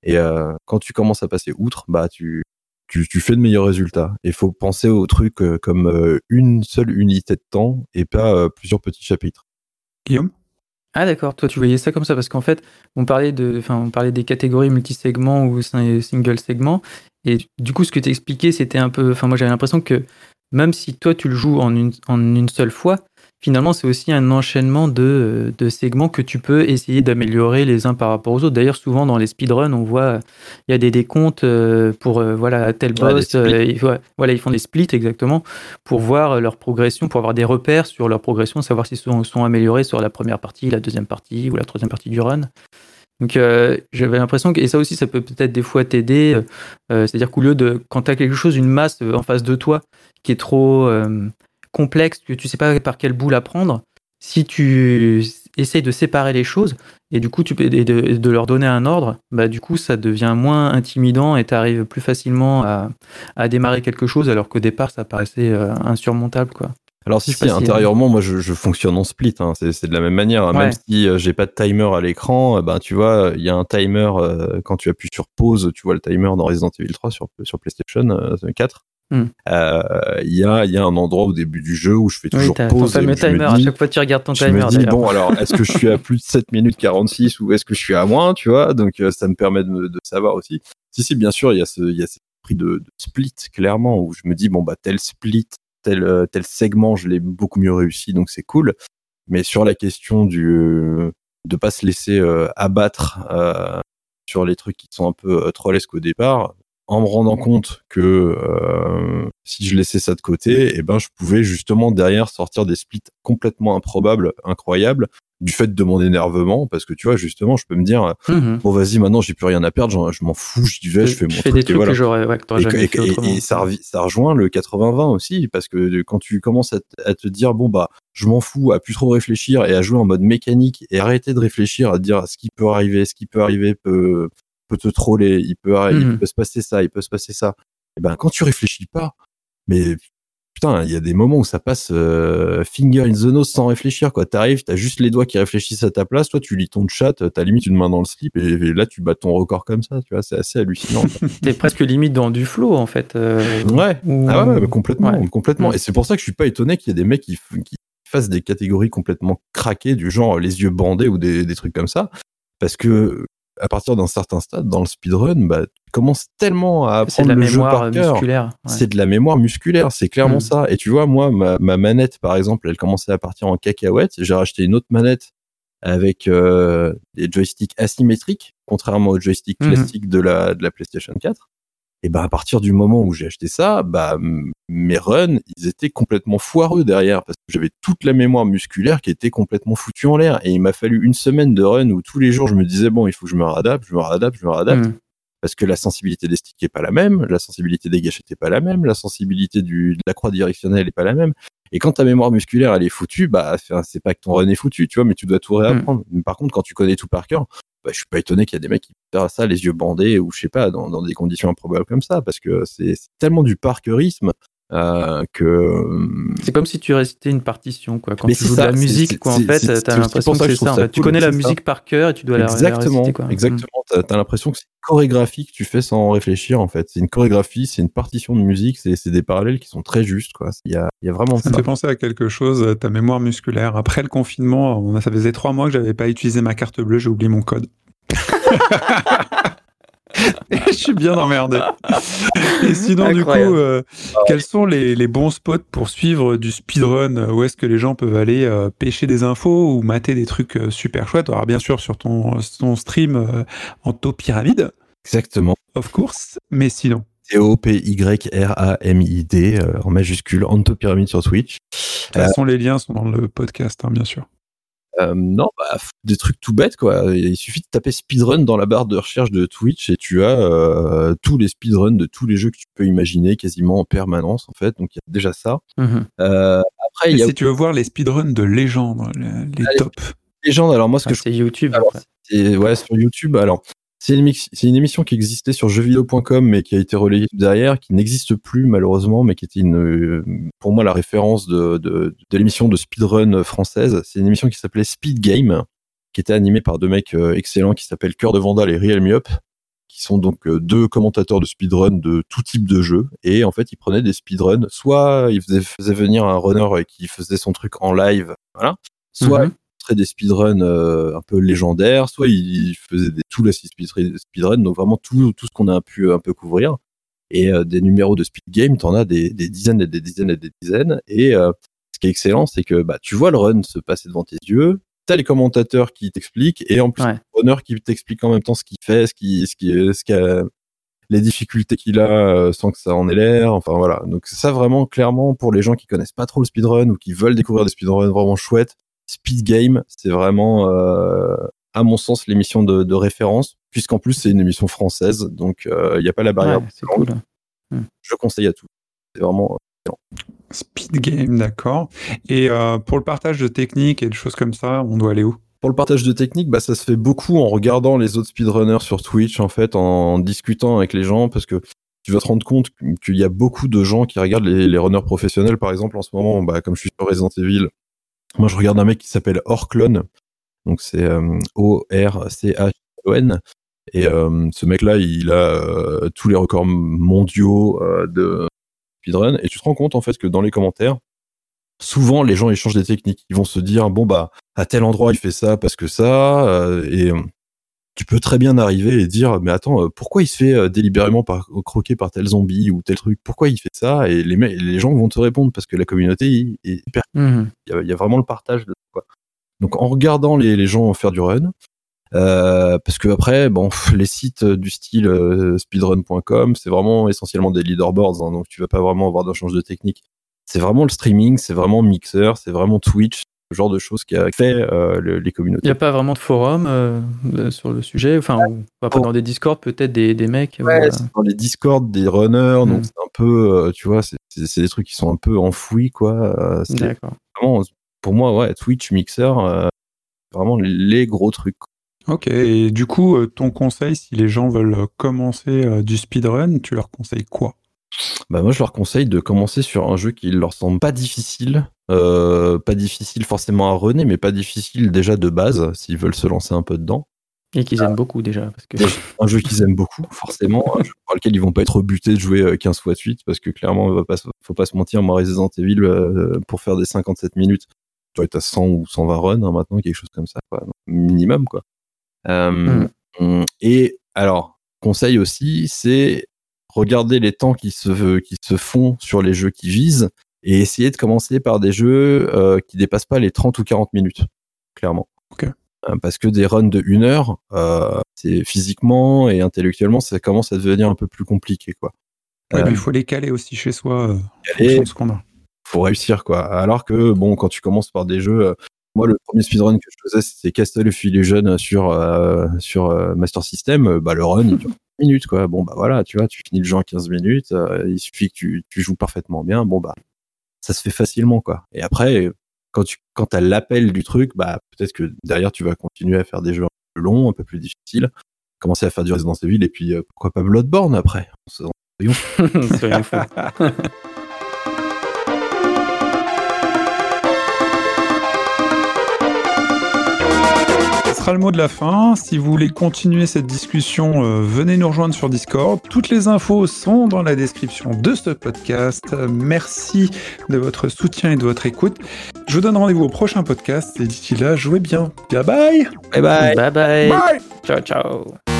Et euh, quand tu commences à passer outre, bah tu, tu, tu fais de meilleurs résultats. Et faut penser au truc euh, comme euh, une seule unité de temps et pas euh, plusieurs petits chapitres. Guillaume? Ah d'accord, toi tu voyais ça comme ça parce qu'en fait on parlait de, enfin on parlait des catégories multisegments ou sing- single segment et du coup ce que tu expliquais c'était un peu, enfin moi j'avais l'impression que même si toi tu le joues en une, en une seule fois, finalement c'est aussi un enchaînement de, de segments que tu peux essayer d'améliorer les uns par rapport aux autres. D'ailleurs souvent dans les speedruns on voit il y a des décomptes euh, pour euh, voilà tel boss, euh, voilà ils font des splits exactement pour voir leur progression, pour avoir des repères sur leur progression, savoir s'ils sont, sont améliorés sur la première partie, la deuxième partie ou la troisième partie du run. Donc euh, j'avais l'impression que, et ça aussi ça peut peut-être des fois t'aider, euh, euh, c'est-à-dire qu'au lieu de, quand tu as quelque chose, une masse en face de toi qui est trop complexe, que tu sais pas par quel bout la prendre, si tu essayes de séparer les choses et du coup tu et de, leur donner un ordre, bah du coup ça devient moins intimidant et tu plus facilement à, à démarrer quelque chose alors qu'au départ ça paraissait insurmontable quoi. Alors si, si si- intérieurement, moi je, je fonctionne en split, hein. c'est de la même manière. hein. Même Ouais. si euh, j'ai pas de timer à l'écran, ben tu vois, il y a un timer euh, quand tu appuies sur pause, tu vois le timer dans Resident Evil 3 sur, sur PlayStation euh, 4. Hmm. Euh, Il y, a, y a un endroit au début du jeu où je fais Oui, toujours ton pause. et je me timer, à dis- chaque fois tu regardes ton je timer me dis, bon, alors, est-ce que je suis à plus de 7 minutes 46 ou est-ce que je suis à moins, tu vois? Donc, euh, ça me permet de, de savoir aussi. Si, si, bien sûr, il y a ce, y a cet esprit de, de split, clairement, où je me dis, bon, bah, tel split, tel, euh, tel segment, je l'ai beaucoup mieux réussi, donc c'est cool. Mais sur la question du, de pas se laisser euh, abattre euh, sur les trucs qui sont un peu trollesques au départ, en me rendant compte que euh, si je laissais ça de côté, eh ben je pouvais justement derrière sortir des splits complètement improbables, incroyables, du fait de mon énervement, parce que tu vois justement, je peux me dire Mhm. bon vas-y maintenant j'ai plus rien à perdre, je m'en fous, j'y vais, je fais mon fais truc des et trucs voilà. que j'aurais ouais, que Et, et- fait et- ça, ça rejoint le 80-20 aussi, parce que quand tu commences à, à te dire, bon, bah, je m'en fous, à plus trop réfléchir et à jouer en mode mécanique et arrêter de réfléchir, à te dire ce qui peut arriver, ce qui peut arriver peut, peut te troller, il peut, arri- Mhm. il peut se passer ça, il peut se passer ça. Et ben, quand tu réfléchis pas, mais putain, il y a des moments où ça passe euh, finger in the nose sans réfléchir, quoi. T'arrives, t'as juste les doigts qui réfléchissent à ta place, toi, tu lis ton chat, t'as limite une main dans le slip et, et là, tu bats ton record comme ça, tu vois, c'est assez hallucinant. T'es presque limite dans du flow en fait. euh, Ouais. ou- Ah ouais, complètement, Ouais. complètement. Et c'est pour ça que je suis pas étonné qu'il y ait des mecs qui, fassent des catégories complètement craquées, du genre euh, les yeux bandés ou des, des trucs comme ça, parce que à partir d'un certain stade dans le speedrun, bah, tu commences tellement à C'est de apprendre la le jeu mémoire par cœur. musculaire. ouais. C'est de la mémoire musculaire, c'est clairement Mm. ça. Et tu vois, moi, ma, ma manette, par exemple, elle commençait à partir en cacahuète. J'ai racheté une autre manette avec euh, des joysticks asymétriques, contrairement aux joysticks Mhm. classiques de la, de la PlayStation 4. Et ben à partir du moment où j'ai acheté ça, bah mes runs, ils étaient complètement foireux derrière parce que j'avais toute la mémoire musculaire qui était complètement foutue en l'air. Et il m'a fallu une semaine de run où tous les jours je me disais bon, il faut que je me réadapte, je me réadapte, je me réadapte Mhm. parce que la sensibilité des sticks est pas la même, la sensibilité des gâchettes est pas la même, la sensibilité du, de la croix directionnelle est pas la même. Et quand ta mémoire musculaire elle est foutue, bah c'est pas que ton run est foutu, tu vois, mais tu dois tout réapprendre. Mais par contre, quand tu connais tout par cœur, bah, je suis pas étonné qu'il y a des mecs qui font ça les yeux bandés ou je sais pas dans, des conditions improbables comme ça, parce que c'est c'est tellement du parkeurisme euh, que C'est comme si tu récitais une partition, quoi. Quand Mais tu c'est joues ça, de la musique, quoi, en fait, t'as l'impression que que c'est ça. en. Tu connais la musique par cœur et tu dois la- réciter, quoi. exactement. T'as as, l'impression que c'est une chorégraphie que tu fais sans réfléchir en fait. C'est une chorégraphie, c'est une partition de musique, c'est c'est des parallèles qui sont très justes quoi. Il y a, il y a vraiment Ça ça. me fait penser à quelque chose, euh, ta mémoire musculaire. Après le confinement, on a, ça faisait trois mois que j'avais pas utilisé ma carte bleue, j'ai oublié mon code. Je suis bien emmerdé. Et sinon, Incroyable. du coup, euh, quels sont les, les bons spots pour suivre du speedrun Où est-ce que les gens peuvent aller euh, pêcher des infos ou mater des trucs euh, super chouettes? Alors, bien sûr, sur ton, ton stream euh, en taux pyramide, Exactement. of course, mais sinon. T-O-P-Y-R-A-M-I-D euh, en majuscule, Anto Pyramide sur Twitch. De toute façon, les liens sont dans le podcast, hein, bien sûr. Euh, non, bah, des trucs tout bêtes quoi. Il suffit de taper speedrun dans la barre de recherche de Twitch et tu as euh, tous les speedruns de tous les jeux que tu peux imaginer quasiment en permanence en fait. Donc il y a déjà ça. Mhm. Euh, après il y a si tu veux voir les speedruns de légende, les, les Allez. tops. légende. Alors moi ce que Ah, je c'est YouTube. Alors, ouais sur YouTube. Alors c'est une, émission qui existait sur jeuxvideo.com mais qui a été relayée derrière, qui n'existe plus malheureusement, mais qui était une, euh, pour moi la référence de, de, de l'émission de speedrun française. C'est une émission qui s'appelait Speed Game, qui était animée par deux mecs euh, excellents qui s'appellent Cœur de Vandal et Riel Miop, qui sont donc euh, deux commentateurs de speedrun de tout type de jeu. Et en fait, ils prenaient des speedruns. Soit ils faisaient, venir un runner qui faisait son truc en live, voilà. Soit Mhm. Des speedruns euh, un peu légendaires, soit il faisait des tout la speed- speedrun, donc vraiment tout, tout ce qu'on a pu un peu couvrir. Et euh, des numéros de speed game, t'en as des, des dizaines et des dizaines et des dizaines. Et euh, ce qui est excellent, c'est que bah, tu vois le run se passer devant tes yeux, t'as les commentateurs qui t'expliquent, et en plus, Ouais. le runner qui t'explique en même temps ce qu'il fait, ce qui, ce qui, ce qu'a- les difficultés qu'il a euh, sans que ça en ait l'air. Enfin voilà. Donc ça vraiment clairement pour les gens qui connaissent pas trop le speedrun ou qui veulent découvrir des speedruns vraiment chouettes, Speed Game, c'est vraiment, euh, à mon sens, l'émission de, de référence, puisqu'en plus c'est une émission française, donc euh, il n'y a pas la barrière. Ouais, c'est cool. Je conseille à tous. C'est vraiment. Speed game, d'accord. Et euh, pour le partage de techniques et de choses comme ça, on doit aller où? Pour le partage de techniques, bah, ça se fait beaucoup en regardant les autres speedrunners sur Twitch, en fait, en discutant avec les gens, parce que tu vas te rendre compte qu'il y a beaucoup de gens qui regardent les, les runners professionnels. Par exemple, en ce moment, bah, comme je suis sur Resident Evil, moi je regarde un mec qui s'appelle Orclone, donc c'est euh, O-R-C-H-O-N. Et euh, ce mec-là, il a euh, tous les records mondiaux de speedrun. Et tu te rends compte en fait que dans les commentaires, souvent les gens échangent des techniques. Ils vont se dire bon bah à tel endroit il fait ça parce que ça. et tu peux très bien arriver et dire mais attends euh, pourquoi il se fait euh, délibérément par, croquer par tel zombie ou tel truc? Pourquoi il fait ça? Et les, les gens vont te répondre parce que la communauté il- est hyper Mhm. il y, a, il y a vraiment le partage de quoi. Donc en regardant les, les gens faire du run, euh, parce que après, bon, les sites du style speedrun.com, c'est vraiment essentiellement des leaderboards, hein, donc tu vas pas vraiment avoir d'échange de technique. C'est vraiment le streaming, c'est vraiment Mixer, c'est vraiment Twitch, ce genre de choses qui a fait euh, le- les Il n'y communautés. a pas vraiment de forum euh, euh, sur le sujet. Enfin, ou- après, dans des Discord, peut-être des, des mecs. Ouais, c'est dans les Discord des runners, Mm. donc c'est un peu, euh, tu vois, c'est- c'est c'est des trucs qui sont un peu enfouis, quoi. euh, c'est D'accord. vraiment, pour moi, ouais, Twitch, Mixer, euh, vraiment les gros trucs. Ok, et du coup, ton conseil, si les gens veulent commencer euh, du speedrun, tu leur conseilles quoi? Bah moi je leur conseille de commencer sur un jeu qui leur semble pas difficile, euh, pas difficile forcément à runner, mais pas difficile déjà de base s'ils veulent se lancer un peu dedans. Et qu'ils aiment beaucoup déjà. Parce que... Un jeu qu'ils aiment beaucoup, forcément, un jeu pour lequel ils vont pas être rebutés de jouer euh, 15 fois de suite, parce que clairement, se- faut pas se mentir, moi Resident Evil, euh, pour faire des 57 minutes, tu dois être à 100 ou 120 runs hein, maintenant, quelque chose comme ça, quoi, minimum quoi. Euh, hum, Et alors, conseil aussi, c'est regarder les temps qui se, qui se font sur les jeux qui visent et essayer de commencer par des jeux euh, qui dépassent pas les 30 ou 40 minutes, clairement. Euh, Parce que des runs de une heure, euh, c'est physiquement et intellectuellement, ça commence à devenir un peu plus compliqué, quoi. Ouais, Euh, mais Il faut les caler aussi chez soi, euh, qu'on a. faut réussir, quoi. Alors que, bon, quand tu commences par des jeux, euh, moi, le premier speedrun que je faisais, c'était Castle of Illusion sur, euh, sur euh, Master System. Euh, Bah, le run, il dure 15 minutes, quoi. Bon, bah voilà, tu vois, tu finis le jeu en 15 minutes. euh, il suffit que tu, tu joues parfaitement bien. Bon, bah, ça se fait facilement, quoi. Et après, quand tu quand t'as l'appel du truc, bah, peut-être que derrière, tu vas continuer à faire des jeux un peu plus longs, un peu plus difficiles. Commencer à faire du Resident Evil et puis, euh, pourquoi pas Bloodborne après? Soyons fous. sera le mot de la fin. Si vous voulez continuer cette discussion, euh, venez nous rejoindre sur Discord. Toutes les infos sont dans la description de ce podcast. Euh, Merci de votre soutien et de votre écoute. Je vous donne rendez-vous au prochain podcast et d'ici là, jouez bien. Bye bye Bye bye bye bye. Bye Ciao, ciao.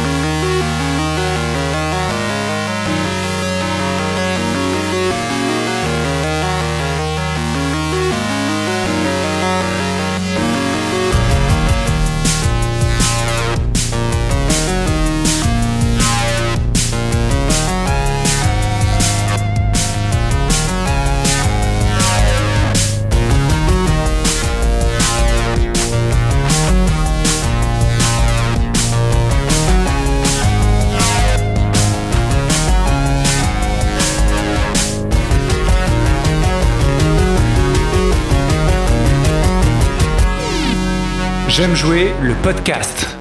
J'aime jouer le podcast.